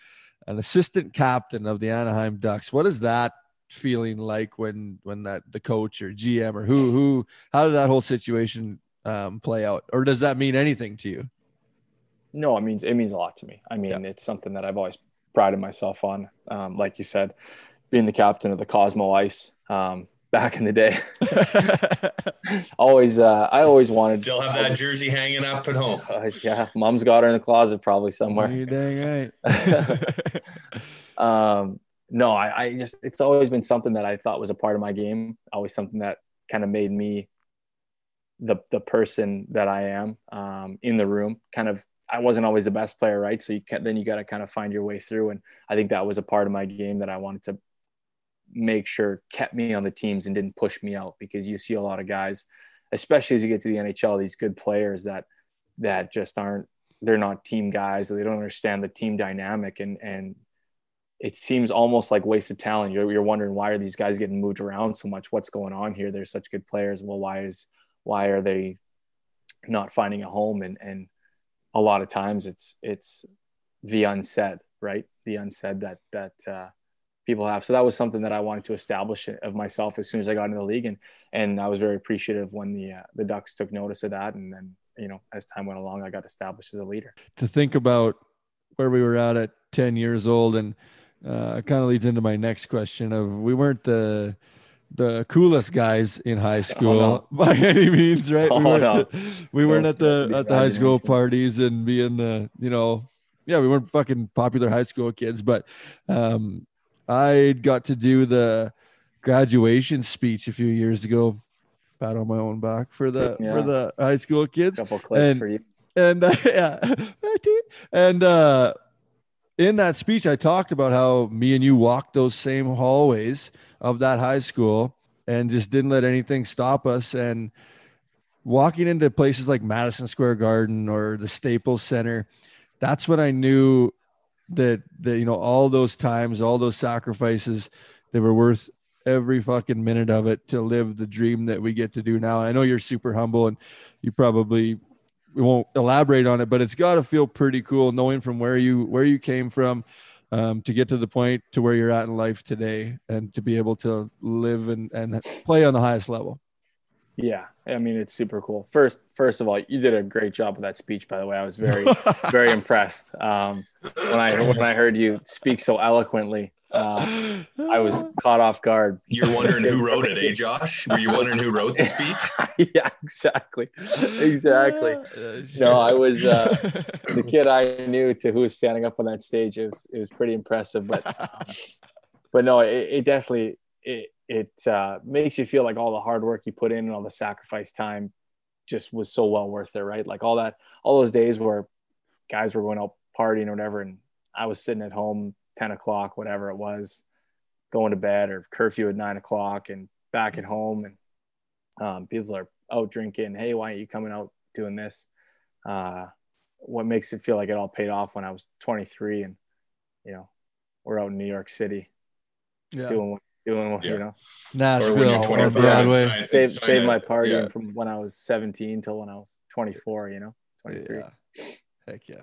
an assistant captain of the Anaheim Ducks. What is that feeling like when when that the coach or GM or who who how did that whole situation um, play out, or does that mean anything to you? No, it means it means a lot to me. I mean, it's something that I've always prided myself on. Um, like you said, being the captain of the Cosmo Ice um, back in the day. always, uh, I always wanted. To. Still have that jersey hanging up at home. Uh, yeah, mom's got her in the closet probably somewhere. you're dang right. um, no, I, I just it's always been something that I thought was a part of my game. Always something that kind of made me the the person that I am um, in the room. Kind of, I wasn't always the best player, right? So you can, then you got to kind of find your way through. And I think that was a part of my game that I wanted to make sure kept me on the teams and didn't push me out because you see a lot of guys, especially as you get to the NHL, these good players that that just aren't they're not team guys they don't understand the team dynamic and and it seems almost like wasted talent. You're, you're wondering why are these guys getting moved around so much? What's going on here? They're such good players. Well, why is why are they not finding a home? And and a lot of times it's it's the unsaid, right? The unsaid that that uh, people have. So that was something that I wanted to establish of myself as soon as I got into the league, and and I was very appreciative when the uh, the Ducks took notice of that, and then you know as time went along, I got established as a leader. to think about where we were at at 10 years old and uh, it kind of leads into my next question of we weren't the the coolest guys in high school no. by any means right Oh, we weren't, no. we weren't at the at the high school parties and being the you know yeah we weren't fucking popular high school kids but um i got to do the graduation speech a few years ago pat on my own back for the Yeah. for the high school A kids couple clips And- for you. and uh, yeah, and uh, in that speech, I talked about how me and you walked those same hallways of that high school and just didn't let anything stop us. And walking into places like Madison Square Garden or the Staples Center, that's when I knew that that you know all those times, all those sacrifices, they were worth every fucking minute of it to live the dream that we get to do now. I know you're super humble and you probably we won't elaborate on it, but it's got to feel pretty cool knowing from where you where you came from um, to get to the point to where you're at in life today, and to be able to live and and play on the highest level. Yeah, I mean it's super cool. First, first of all, you did a great job with that speech. By the way, I was very, very impressed. Um, when I when I heard you speak so eloquently, uh, I was caught off guard. You're wondering who wrote it, eh, Josh? Were you wondering who wrote the speech? yeah, exactly, exactly. No, I was uh, the kid I knew to who was standing up on that stage. It was it was pretty impressive, but um, but no, it, it definitely it it uh, makes you feel like all the hard work you put in and all the sacrifice time just was so well worth it, right? Like all that, all those days where guys were going out partying or whatever, and I was sitting at home, ten o'clock, whatever it was, going to bed or curfew at nine o'clock, and back at home, and um, people are out drinking. Hey, why aren't you coming out doing this? Uh, what makes it feel like it all paid off when I was 23 and you know we're out in New York City yeah. doing what doing what Yeah. you know Or when Nashville you're on Broadway. and sign- save save my partying yeah. from when I was 17 till when I was 24 you know 23 Yeah. Heck yeah.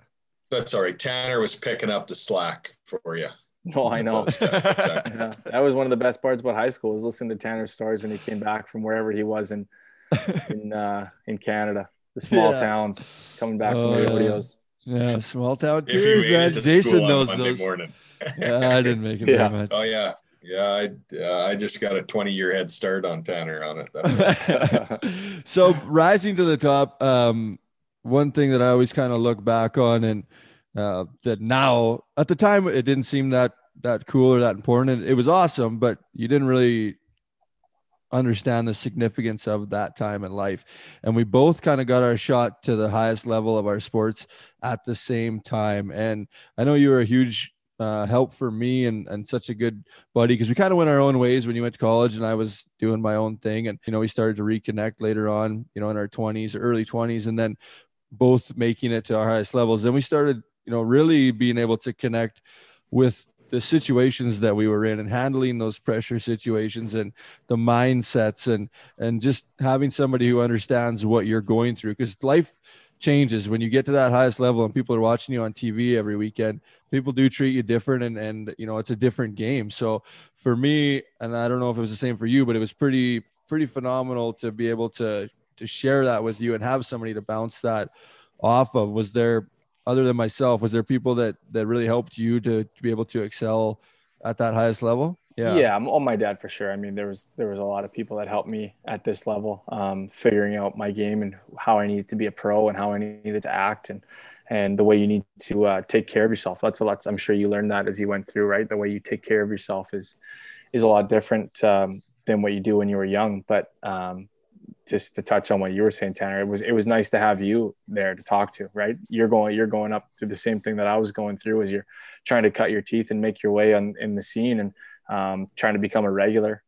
That's all right. Tanner was picking up the slack for you. No, I know. That's- that's- Yeah, that was one of the best parts about high school was listening to Tanner's stories when he came back from wherever he was in in uh, in Canada, the small Yeah. towns, coming back Oh, from the yeah. rodeos. Yeah, small town if you made man. it to Jason school on knows Monday those. morning. Yeah, I didn't make it Yeah. very much. Oh yeah, yeah. I uh, I just got a 20 year head start on Tanner on it. So rising to the top, um, one thing that I always kind of look back on and uh, that now at the time it didn't seem that that cool or that important. And it was awesome, but you didn't really understand the significance of that time in life. And we both kind of got our shot to the highest level of our sports at the same time. And I know you were a huge uh, help for me and, and such a good buddy because we kind of went our own ways when you went to college and I was doing my own thing. And, you know, we started to reconnect later on, you know, in our 20s, early 20s, and then both making it to our highest levels. Then we started, you know, really being able to connect with the situations that we were in and handling those pressure situations and the mindsets and and just having somebody who understands what you're going through because life changes. When you get to that highest level and people are watching you on TV every weekend people do treat you different and and you know it's a different game. So for me and I don't know if it was the same for you but it was pretty pretty phenomenal to be able to to share that with you and have somebody to bounce that off of. Was there other than myself was there people that that really helped you to, to be able to excel at that highest level Yeah. yeah I'm on my dad for sure. I mean, there was there was a lot of people that helped me at this level, um, figuring out my game and how I needed to be a pro and how I needed to act and and the way you need to uh, take care of yourself. That's a lot. I'm sure you learned that as you went through, right? The way you take care of yourself is is a lot different um, than what you do when you were young. But um, just to touch on what you were saying, Tanner, it was it was nice to have you there to talk to. Right? You're going you're going up through the same thing that I was going through as you're trying to cut your teeth and make your way on in the scene and um, trying to become a regular.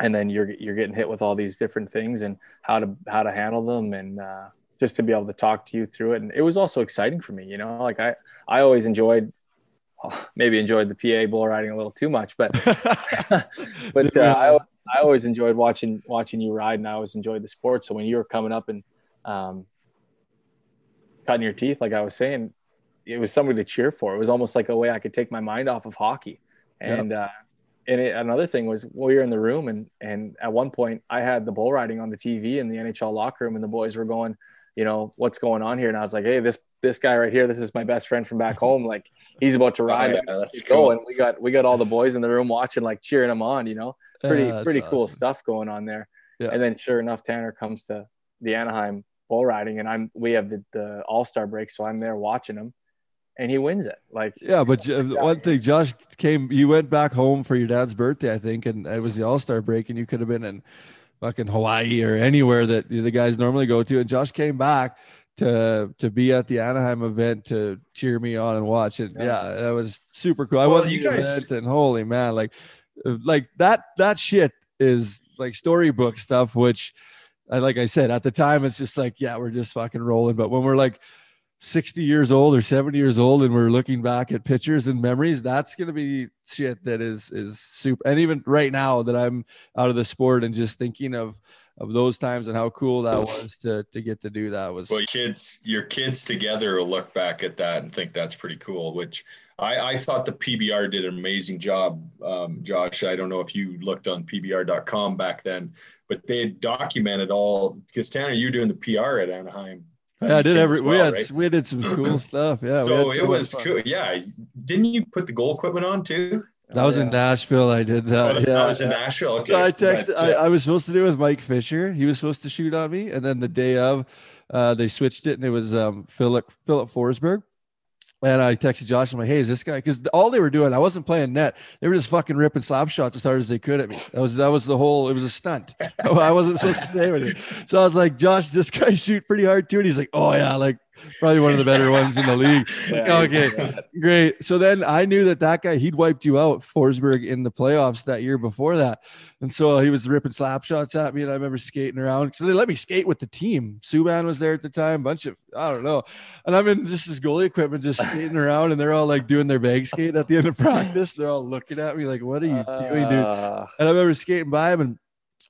And then you're you're getting hit with all these different things and how to how to handle them and uh, just to be able to talk to you through it. And it was also exciting for me you know like i i always enjoyed well, maybe enjoyed the pa bull riding a little too much but but uh, I, I always enjoyed watching watching you ride and i always enjoyed the sport. So when you were coming up and um, cutting your teeth like i was saying it was somebody to cheer for. It was almost like a way i could take my mind off of hockey and uh, and it, another thing was we were in the room and and at one point I had the bull riding on the TV in the NHL locker room and the boys were going, you know, what's going on here? And I was like, hey, this this guy right here, this is my best friend from back home. Like he's about to ride. yeah, that's Keep cool. going. We got we got all the boys in the room watching, like cheering him on. You know, pretty Yeah, pretty cool stuff going on there. Yeah. And then sure enough, Tanner comes to the Anaheim bull riding, and I'm we have the the All Star break, so I'm there watching him, and he wins it. Like Yeah, but J- one thing, Josh came. You went back home for your dad's birthday, I think, and it was the All Star break, and you could have been in fucking Hawaii or anywhere that the guys normally go to. And Josh came back to to be at the Anaheim event to cheer me on and watch it. Yeah. Yeah, that was super cool. I Well, went to you the guys- event, and holy man, like uh, like that that shit is like storybook stuff, which. I, like I said, at the time, it's just like, yeah, we're just fucking rolling. But when we're like 60 years old or 70 years old and we're looking back at pictures and memories that's going to be shit that is is super and even right now that i'm out of the sport and just thinking of of those times and how cool that was to to get to do that was Well, kids, your kids together will look back at that and think that's pretty cool. Which I, I thought the PBR did an amazing job, um, Josh. I don't know if you looked on PBR.com back then, but they documented all because Tanner, you doing the PR at Anaheim. Yeah i did every as we had right? we did some cool stuff yeah we so it was fun. cool. Yeah, didn't you put the goal equipment on too? that was in nashville i did Oh, that that was in Nashville. Okay, I texted. I, I was supposed to do it with Mike Fisher. He was supposed to shoot on me, and then the day of, uh, they switched it, and it was um, Philip Filip Forsberg. And I texted Josh. I'm like, "Hey, is this guy?" Because all they were doing, I wasn't playing net. They were just fucking ripping slap shots as hard as they could at me. That was that was the whole. It was a stunt. I wasn't supposed to say anything. So I was like, "Josh, this guy shoot pretty hard too." And he's like, "Oh yeah, like probably one of the better ones in the league." Yeah. Okay. Great. So then I knew that that guy, he'd wiped you out, Forsberg, in the playoffs that year before that. And so he was ripping slap shots at me. And I remember skating around. So they let me skate with the team. Subban was there at the time, bunch of, I don't know. And I'm in just this goalie equipment, just skating around. And they're all like doing their bag skate at the end of practice. They're all looking at me like, what are you doing, dude? Uh, And I remember skating by him and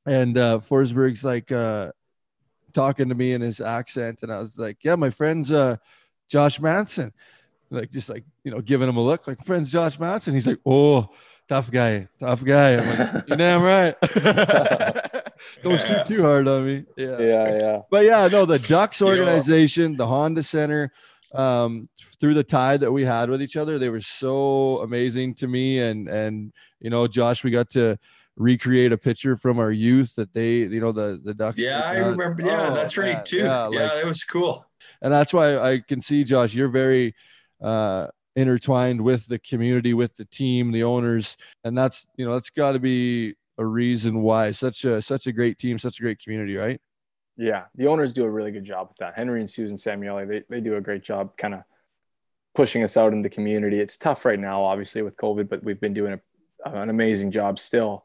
and uh Forsberg's like uh talking to me in his accent, and I was like, Yeah, my friend's uh Josh Manson, like just like you know, giving him a look, like friends Josh Manson. He's like, oh, tough guy, tough guy. I'm like, you damn right. Don't shoot too hard on me. Yeah, yeah, yeah. But yeah, no, the Ducks organization, the Honda Center, um, through the tie that we had with each other, they were so amazing to me. And and you know, Josh, we got to recreate a picture from our youth that they, you know, the the Ducks. Yeah, I remember. Yeah, Oh, that's right man, too. yeah, Yeah, like- it was cool. and that's why I can see Josh, you're very uh intertwined with the community, with the team, the owners, and that's you know that's got to be a reason why such a such a great team, such a great community, right? Yeah, the owners do a really good job with that. Henry and Susan Samueli, they, they do a great job kind of pushing us out in the community. It's tough right now, obviously, with COVID, but we've been doing a, an amazing job still,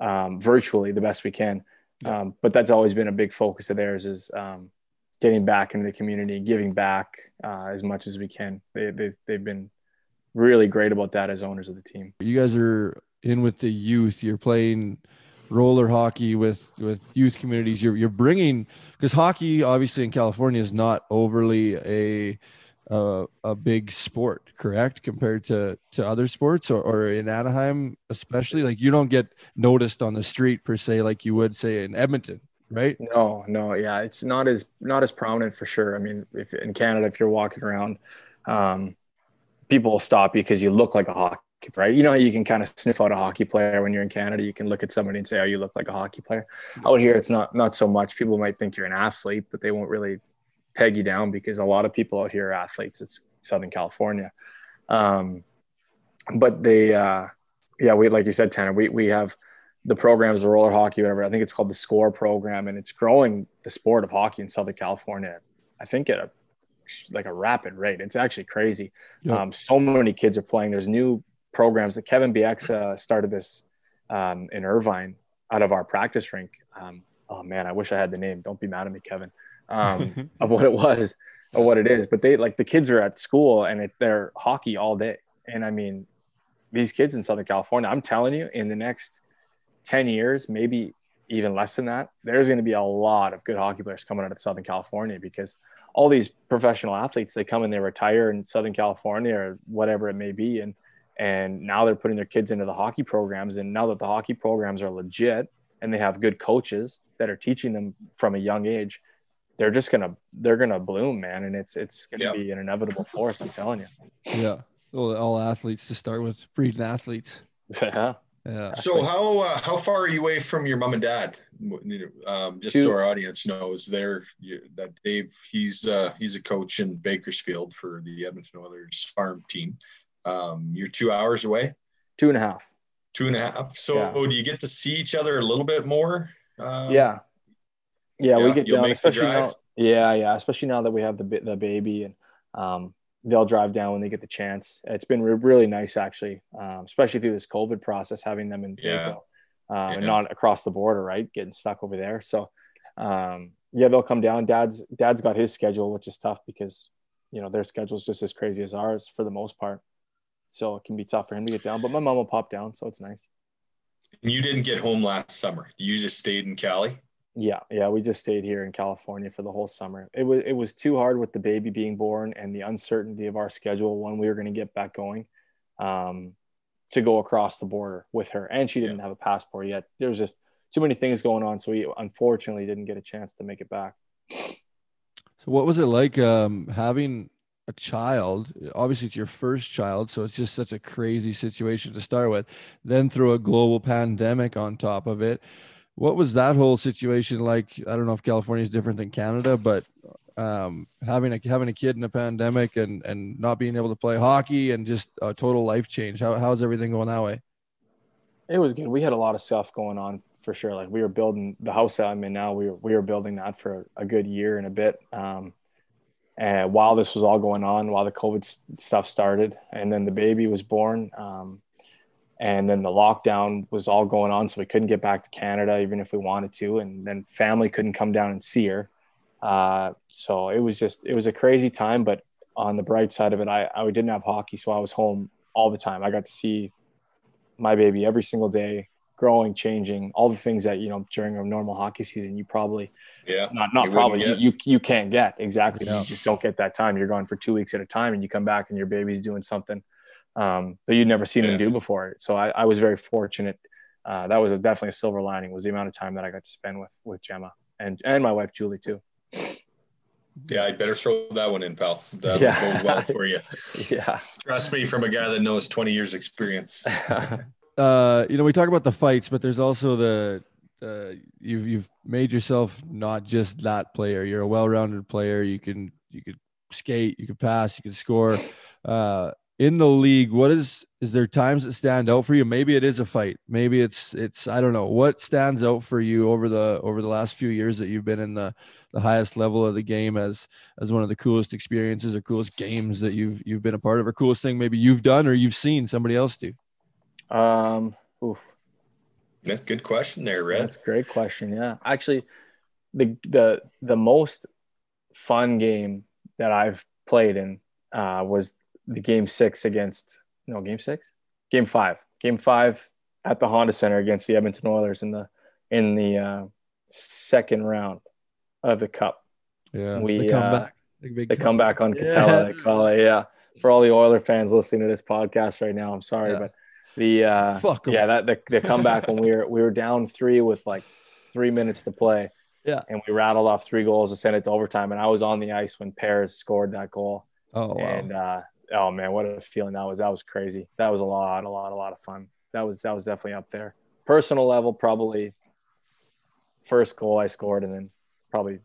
um, virtually the best we can. Um, but that's always been a big focus of theirs is um, getting back into the community, giving back uh, as much as we can. They, they, they've been really great about that as owners of the team. You guys are in with the youth. You're playing roller hockey with with youth communities. You're you're bringing because hockey obviously in California is not overly a uh, a big sport, correct? Compared to to other sports or, or in Anaheim, especially like you don't get noticed on the street per se like you would say in Edmonton, right? No, no, yeah, it's not as not as prominent for sure. I mean, if in Canada, if you're walking around, um, people will stop you because you look like a hockey, right? You know, how you can kind of sniff out a hockey player when you're in Canada. You can look at somebody and say, "Oh, you look like a hockey player." Out here, it's not not so much. People might think you're an athlete, but they won't really peg you down because a lot of people out here are athletes. It's Southern California, um, but they, uh, yeah, we like you said, Tanner, we we have the programs, the roller hockey, whatever. I think it's called the SCORE program, and it's growing the sport of hockey in Southern California. I think at a like a rapid rate. It's actually crazy. Um, so many kids are playing. There's new programs that Kevin Bieksa started this um, in Irvine out of our practice rink. Um, oh man, I wish I had the name. Don't be mad at me, Kevin, um, of what it was or what it is. But they like the kids are at school and it, they're hockey all day. And I mean, these kids in Southern California, I'm telling you, in the next 10 years, maybe even less than that, there's going to be a lot of good hockey players coming out of Southern California because all these professional athletes, they come and they retire in Southern California or whatever it may be. And, and now they're putting their kids into the hockey programs. And now that the hockey programs are legit and they have good coaches that are teaching them from a young age, they're just gonna they're gonna bloom, man, and it's it's gonna Yep. be an inevitable force. I'm telling you. Yeah. Well, all athletes to start with, breeding athletes. yeah. Yeah. So how uh, how far are you away from your mom and dad? Um, just Two- so our audience knows, there that Dave he's uh, he's a coach in Bakersfield for the Edmonton Oilers farm team. Um, you're two hours away, Two and a half. two and a half. So Yeah. do you get to see each other a little bit more? Um, yeah. Yeah. we get down, especially now. Yeah, yeah. Especially now that we have the the baby, and um, they'll drive down when they get the chance. It's been re- really nice, actually, um, especially through this COVID process, having them in Yeah. Um, and not across the border, right? Getting stuck over there. So, um, yeah, they'll come down. Dad's Dad's got his schedule, which is tough because you know their schedule's just as crazy as ours for the most part. So it can be tough for him to get down, but my mom will pop down, so it's nice. And you didn't get home last summer. You just stayed in Cali. Yeah, yeah, we just stayed here in California for the whole summer. It was it was too hard with the baby being born and the uncertainty of our schedule when we were going to get back going, um, to go across the border with her, and she didn't have a passport yet. There was just too many things going on, so we unfortunately didn't get a chance to make it back. So what was it like um, having a child? Obviously, it's your first child, so it's just such a crazy situation to start with. Then through a global pandemic on top of it. What was that whole situation like? I don't know if California is different than Canada, but um, having a having a kid in a pandemic and and not being able to play hockey and just a total life change. How how's everything going that way? It was good. We had a lot of stuff going on for sure. Like we were building the house that I'm in now. We were we were building that for a good year and a bit. Um, and while this was all going on, while the COVID stuff started, and then the baby was born, um, and then the lockdown was all going on, so we couldn't get back to Canada even if we wanted to, and then family couldn't come down and see her. Uh, so it was just it was a crazy time. But on the bright side of it, I I didn't have hockey, so I was home all the time. I got to see my baby every single day growing, changing, all the things that you know during a normal hockey season you probably Yeah. not not probably you, you you can't get exactly. No. You just don't get that time. You're gone for two weeks at a time, and you come back and your baby's doing something um, that you'd never seen Yeah. him do before. So I, I was very fortunate. Uh, that was a, definitely a silver lining was the amount of time that I got to spend with with Gemma and and my wife Julie too. Yeah, I better throw that one in, pal. That Yeah. will go well for you. Yeah. Trust me, from a guy that knows 20 years experience. uh, you know, we talk about the fights, but there's also the uh, you've you've made yourself not just that player. You're a well-rounded player. You can you could skate, you can pass, you can score. Uh, in the league, what is is there times that stand out for you? Maybe it is a fight. Maybe it's it's I don't know what stands out for you over the over the last few years that you've been in the the highest level of the game as as one of the coolest experiences or coolest games that you've you've been a part of or coolest thing maybe you've done or you've seen somebody else do. um. Oof. That's a good question there, Red. That's a great question. Yeah, actually, the the the most fun game that I've played in uh, was the game six against no game six, game five, game five at the Honda Center against the Edmonton Oilers in the in the uh, second round of the Cup. Yeah, We, they come uh, back. Big They come back on Yeah. They call it. Yeah, for all the Oiler fans listening to this podcast right now, I'm sorry, Yeah. but the uh, yeah that the, the comeback when we were we were down three with like three minutes to play. Yeah. and we rattled off three goals to send it to overtime, and I was on the ice when Perry scored that goal. Oh wow. And uh, oh man, what a feeling that was! That was crazy. That was a lot, a lot, a lot of fun. That was that was definitely up there. Personal level, probably first goal I scored, and then probably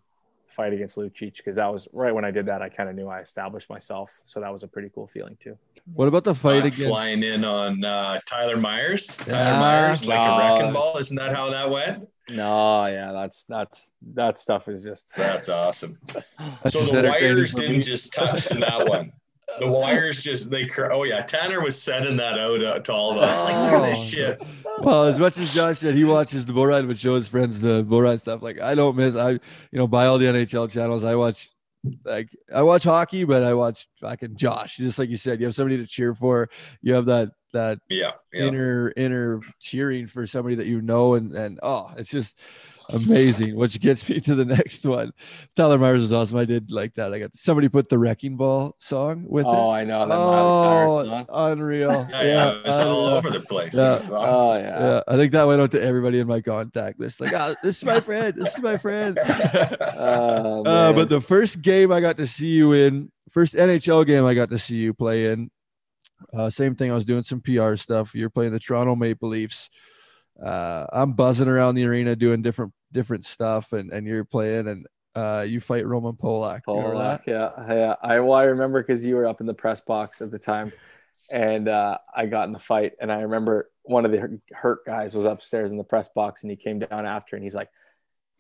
fight against Lucic because that was right when I did that. I kind of knew I established myself, so that was a pretty cool feeling too. what about the fight Not against? flying in on uh, Tyler Myers. Tyler Myers, like No, a wrecking ball. Isn't that how that went? No, yeah, that's that's that stuff is just That's awesome. That's so just the wires didn't just touch in that one. The wires just they. cr- Oh yeah, Tanner was sending that out uh, to all of us. Like look at this Oh. shit. Well, as much as Josh said he watches the bull ride, but show his friends the bull ride stuff. Like I don't miss. I you know buy all the NHL channels. I watch like I watch hockey, but I watch fucking Josh. Just like you said, you have somebody to cheer for. You have that that Yeah, yeah. inner inner cheering for somebody that you know, and and oh, it's just amazing. Which gets me to the next one. Tyler Myers is awesome. I did like that. I got somebody put the wrecking ball song with it. oh, it. I know that Miley Cyrus Oh, song. unreal. Yeah, yeah, it's all unreal. over the place. Yeah. Awesome. Oh yeah. Yeah, I think that went out to everybody in my contact list. Like, ah, this is my friend. This is my friend. Oh, Uh, but the first game I got to see you in, first NHL game I got to see you play in, uh, same thing. I was doing some PR stuff. You're playing the Toronto Maple Leafs. Uh, I'm buzzing around the arena doing different different stuff, and and you're playing, and uh, you fight Roman Polak. You remember that? Polak, yeah, yeah. I well, I remember because you were up in the press box at the time, and uh, I got in the fight, and I remember one of the hurt guys was upstairs in the press box, and he came down after, and he's like,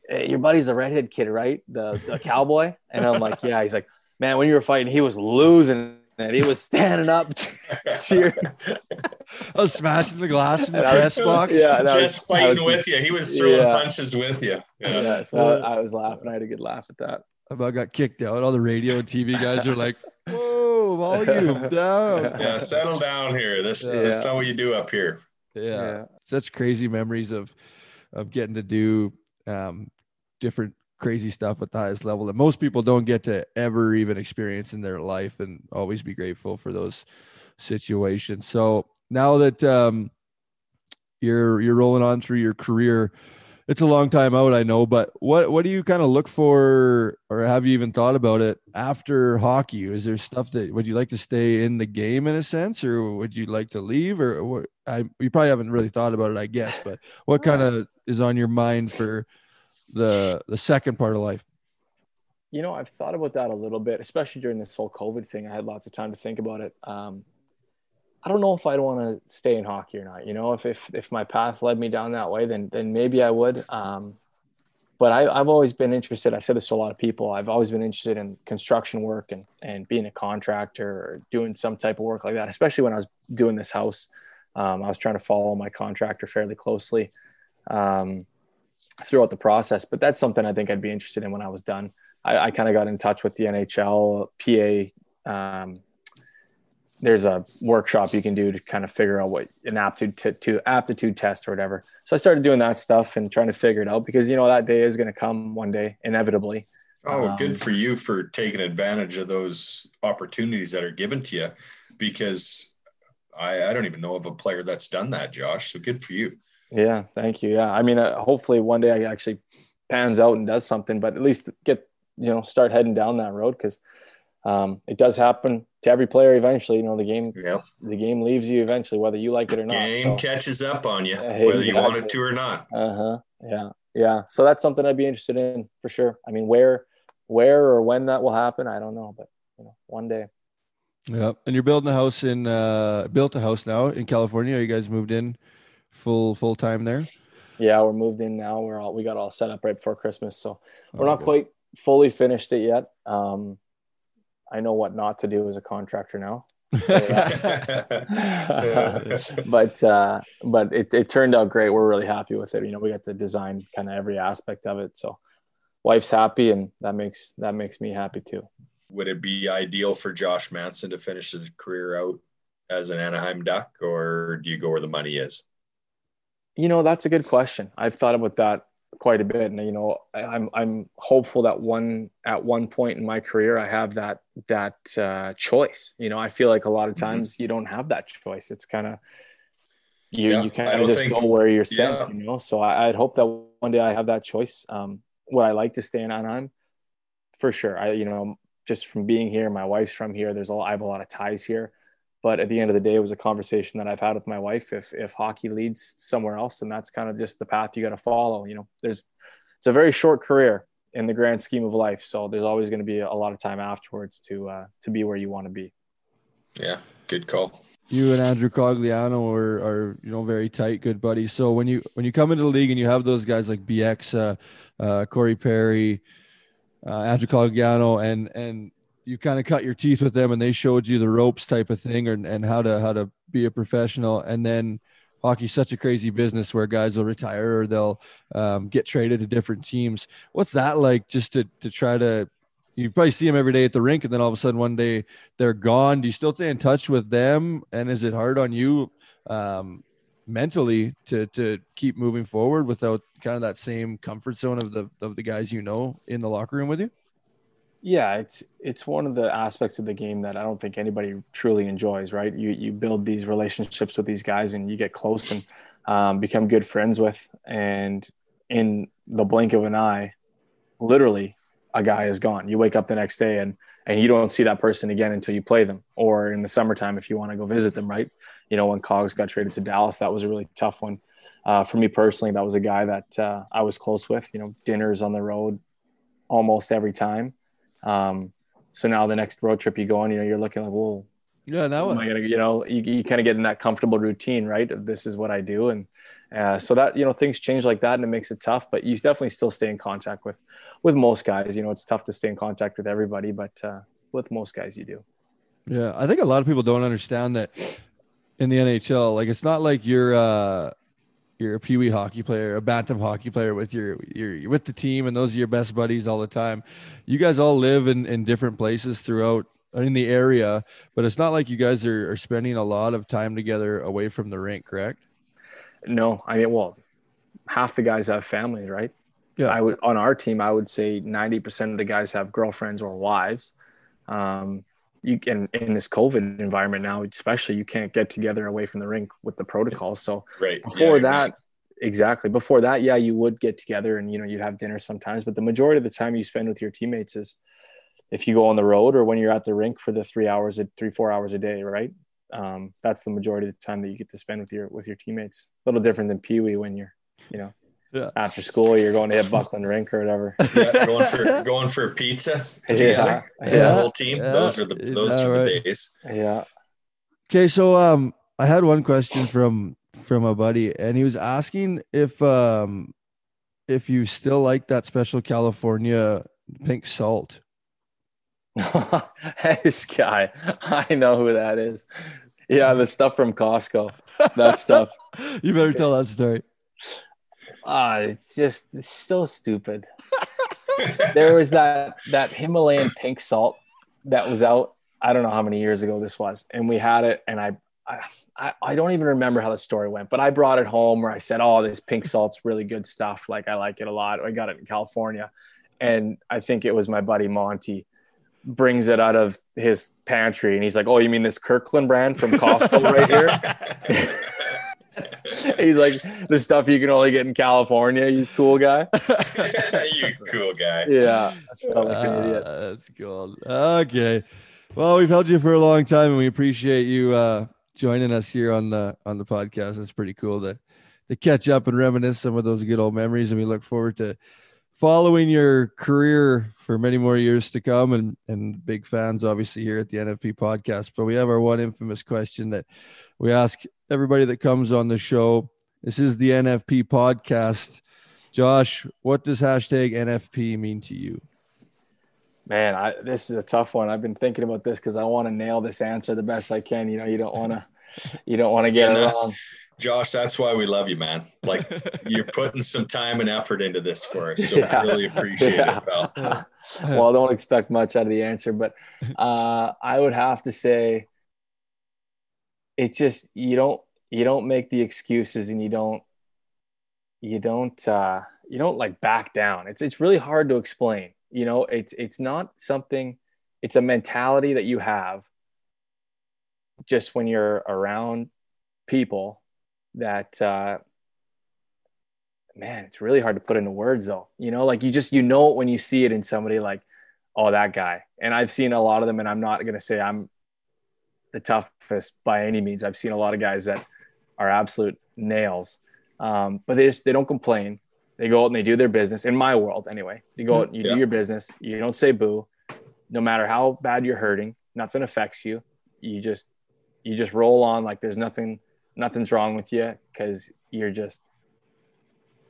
hey, "Your buddy's the redhead kid, right? The the cowboy?" And I'm like, "Yeah." He's like, "Man, when you were fighting, he was losing." And he was standing up, cheering. I was smashing the glass in the And I was- press box. Yeah, and I Just was- I fighting was- with you. He was throwing Yeah. punches with you. Yeah. Yeah, so I, I was laughing. I had a good laugh at that. I about got kicked out. All the radio and TV guys are like, "Whoa, volume down." Yeah, settle down here. This Yeah. that's not what you do up here. yeah. such crazy memories of of getting to do um different crazy stuff at the highest level that most people don't get to ever even experience in their life and always be grateful for those situations. So now that um you're you're rolling on through your career it's a long time out i know but what what do you kind of look for or have you even thought about it after hockey? Is there stuff that would you like to stay in the game in a sense or would you like to leave or what? I you probably haven't really thought about it i guess but what kind of is on your mind for the the second part of life You know, I've thought about that a little bit, especially during this whole COVID thing. I had lots of time to think about it. Um, I don't know if I'd want to stay in hockey or not. You know, if if if my path led me down that way, then then maybe I would. Um, but I, I've always been interested. I've said this to a lot of people. I've always been interested in construction work and and being a contractor or doing some type of work like that. Especially when I was doing this house, um, I was trying to follow my contractor fairly closely um, throughout the process. But that's something I think I'd be interested in when I was done. I, I kind of got in touch with the NHL, PA, um, there's a workshop you can do to kind of figure out what an aptitude to, to aptitude test or whatever. So I started doing that stuff and trying to figure it out because you know that day is going to come one day inevitably. Oh, Um, good for you for taking advantage of those opportunities that are given to you because I, I don't even know of a player that's done that, Josh. So good for you. Yeah, thank you. Yeah, I mean, uh, hopefully one day I actually pans out and does something, but at least get you know start heading down that road because um, it does happen to every player eventually. You know, the game Yeah. the game leaves you eventually, whether you like it or not. Game So, catches up on you, Yeah, whether you want it to or not. uh huh. Yeah, yeah. So that's something I'd be interested in for sure. I mean, where, where or when that will happen, I don't know, but you know, one day. Yeah, and you're building a house in uh built a house now in California. You guys moved in full full time there. Yeah, we're moved in now. We're all we got all set up right before Christmas, so we're Oh, not good. quite fully finished it yet. Um, I know what not to do as a contractor now. but uh, but it, it turned out great. We're really happy with it. You know, we got to design kind of every aspect of it. So wife's happy, and that makes that makes me happy too. Would it be ideal for Josh Manson to finish his career out as an Anaheim Duck, or do you go where the money is? You know, that's a good question. I've thought about that quite a bit, and you know, I, I'm I'm hopeful that one at one point in my career I have that that uh, choice. You know, I feel like a lot of Mhm. times you don't have that choice. It's kind of you Yeah, you kind of just think- go where you're sent. yeah. You know, so I, I'd hope that one day I have that choice. Um, would I like to stay in Anaheim? For sure. I you know just from being here, my wife's from here. There's a I have a lot of ties here. But at the end of the day, it was a conversation that I've had with my wife. If if hockey leads somewhere else, then that's kind of just the path you got to follow. You know, there's it's a very short career in the grand scheme of life, so there's always going to be a lot of time afterwards to uh, to be where you want to be. Yeah, good call. you and Andrew Cogliano are, are you know very tight, good buddies. So when you when you come into the league and you have those guys like BX, uh, uh, Corey Perry, uh, Andrew Cogliano, and and you kind of cut your teeth with them, and they showed you the ropes type of thing, or, and how to how to be a professional, and then hockey's such a crazy business where guys will retire or they'll um, get traded to different teams. What's that like? Just to to try to you probably see them every day at the rink, and then all of a sudden one day they're gone. Do you still stay in touch with them? And is it hard on you um, mentally to to keep moving forward without kind of that same comfort zone of the of the guys you know in the locker room with you? Yeah, it's it's one of the aspects of the game that I don't think anybody truly enjoys. Right? You you build these relationships with these guys, and you get close and um, become good friends with, and in the blink of an eye, literally, a guy is gone. You wake up the next day and and you don't see that person again until you play them, or in the summertime if you want to go visit them. Right? You know, when Cogs got traded to Dallas, that was a really tough one. Uh, for me personally, that was a guy that uh, I was close with. You know, dinners on the road almost every time. Um, so now the next road trip you go on, you know, you're looking like, well, Yeah, now am I gonna, you know, you, you kind of get in that comfortable routine, right? This is what I do, and uh, so that you know things change like that, and it makes it tough. But you definitely still stay in contact with with most guys. You know, it's tough to stay in contact with everybody, but uh, with most guys, you do. Yeah, I think a lot of people don't understand that in the NHL, like it's not like you're uh you're a pee wee hockey player, a bantam hockey player with your you're, you're with the team, and those are your best buddies all the time. You guys all live in in different places throughout in the area, but it's not like you guys are, are spending a lot of time together away from the rink, correct? No, I mean, well, half the guys have families, right? Yeah. I would on our team, I would say ninety percent of the guys have girlfriends or wives. Um, you can in this COVID environment now, especially, you can't get together away from the rink with the protocols. So Right. Before you're that, right. exactly. Before that, yeah, you would get together and you know you'd have dinner sometimes, but the majority of the time you spend with your teammates is if you go on the road or when you're at the rink for the three hours, three four hours a day, right? Um, that's the majority of the time that you get to spend with your with your teammates. A little different than Pee Wee when you're, you know, Yeah. after school you're going to hit Buckland Rink or whatever. yeah, going for going for pizza Yeah, together. yeah. The whole team. Yeah. Those are the those Yeah, are right. the days. Yeah. Okay, so um, I had one question from from a buddy, and he was asking if um, if you still like that special California pink salt. this guy, I know who that is. Yeah, the stuff from Costco. That stuff. you better tell that story. Ah, it's just it's so stupid. there was that that Himalayan pink salt that was out. I don't know how many years ago this was, and we had it, and I, I, I don't even remember how the story went, but I brought it home where I said, "Oh, this pink salt's really good stuff. Like I like it a lot. I got it in California," and I think it was my buddy Monty brings it out of his pantry, and he's like, "Oh, you mean this Kirkland brand from Costco right here?" He's like the stuff you can only get in California. You cool guy. you cool guy. Yeah, like an idiot. Uh, that's cool. Okay. Well, we've held you for a long time, and we appreciate you uh, joining us here on the on the podcast. It's pretty cool to to catch up and reminisce some of those good old memories, and we look forward to following your career for many more years to come. And and big fans, obviously, here at the NFP podcast. But we have our one infamous question that we ask everybody that comes on the show. This is the NFP podcast. Josh, what does hashtag NFP mean to you? Man, I, this is a tough one. I've been thinking about this because I want to nail this answer the best I can. You know, you don't want to, you don't want to get And it wrong. Josh, that's why we love you, man. Like you're putting some time and effort into this for us. So Yeah. really appreciate Yeah. it, pal. well, don't expect much out of the answer, but uh, I would have to say it's just you don't you don't make the excuses and you don't you don't uh, you don't like back down. It's it's really hard to explain. You know, it's it's not something. It's a mentality that you have just when you're around people that uh, man, it's really hard to put into words though. You know, like you just you know it when you see it in somebody like, oh, that guy. And I've seen a lot of them, and I'm not gonna say I'm the toughest by any means. I've seen a lot of guys that are absolute nails. Um, but they just they don't complain. They go out and they do their business. In my world, anyway, you go out and you Yeah. do your business. You don't say boo, no matter how bad you're hurting. Nothing affects you. You just you just roll on like there's nothing nothing's wrong with you because you're just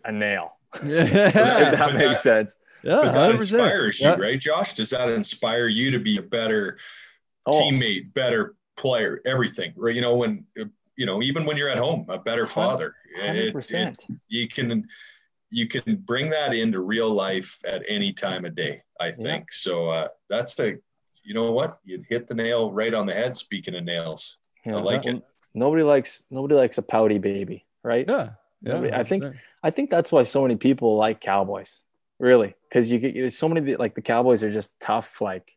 a nail. Yeah, if that but makes that- sense. yeah, But that 100%. inspires Yeah. you, right, Josh? Does that inspire you to be a better Oh, teammate, better player, everything? Right? You know, when you know, even when you're at home, a better father. hundred It- it- percent. you can you can bring that into real life at any time of day i think so uh, that's a you know what you hit the nail right on the head speaking of nails You know, like well, Nobody likes nobody likes a pouty baby, right? Yeah. Yeah. Nobody- I think- I think that's why so many people like Cowboys, really, because you get there's so many like the Cowboys are just tough. Like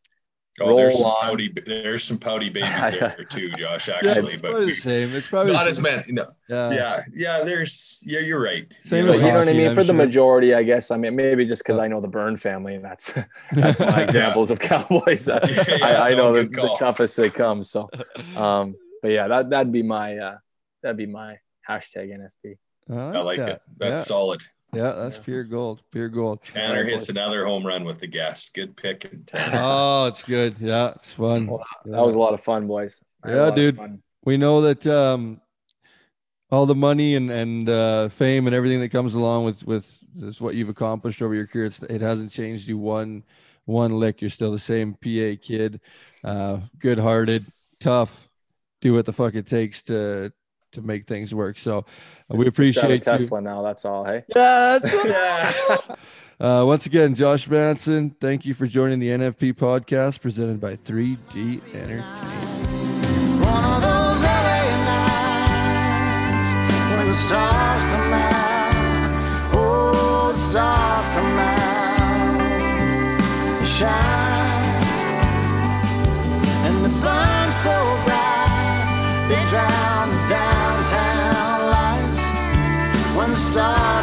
oh there's some on. pouty there's some pouty babies there too josh Yeah, actually it's but probably the same. It's probably not the as same. many no, Yeah. yeah yeah there's yeah you're right Same you as you know what I mean? I'm For the majority, I guess. I mean, maybe just because Yeah. I know the Byrne family, and that's that's my examples of Cowboys. I, Yeah, I, I no, know the, the toughest they come. So, um, but yeah, that that'd be my uh, that'd be my hashtag NFP. i like that. it that's Yeah. solid Yeah, that's Yeah. pure gold. Pure gold. tanner hits boys. another home run with the guest good pick and Tanner. Oh, it's good. Yeah, it's fun. Well, Yeah. That was a lot of fun, boys. I Yeah, dude. we know that um, all the money and and uh, fame and everything that comes along with with this, what you've accomplished over your career, it's, it hasn't changed you one one lick. You're still the same PA kid, uh, good hearted, tough, do what the fuck it takes to to make things work. So uh, we Just- just drive a appreciate you. Tesla now. That's all. Hey. Yeah, that's yeah Uh, once again, Josh Manson, thank you for joining the NFP podcast presented by 3D Entertainment. Stars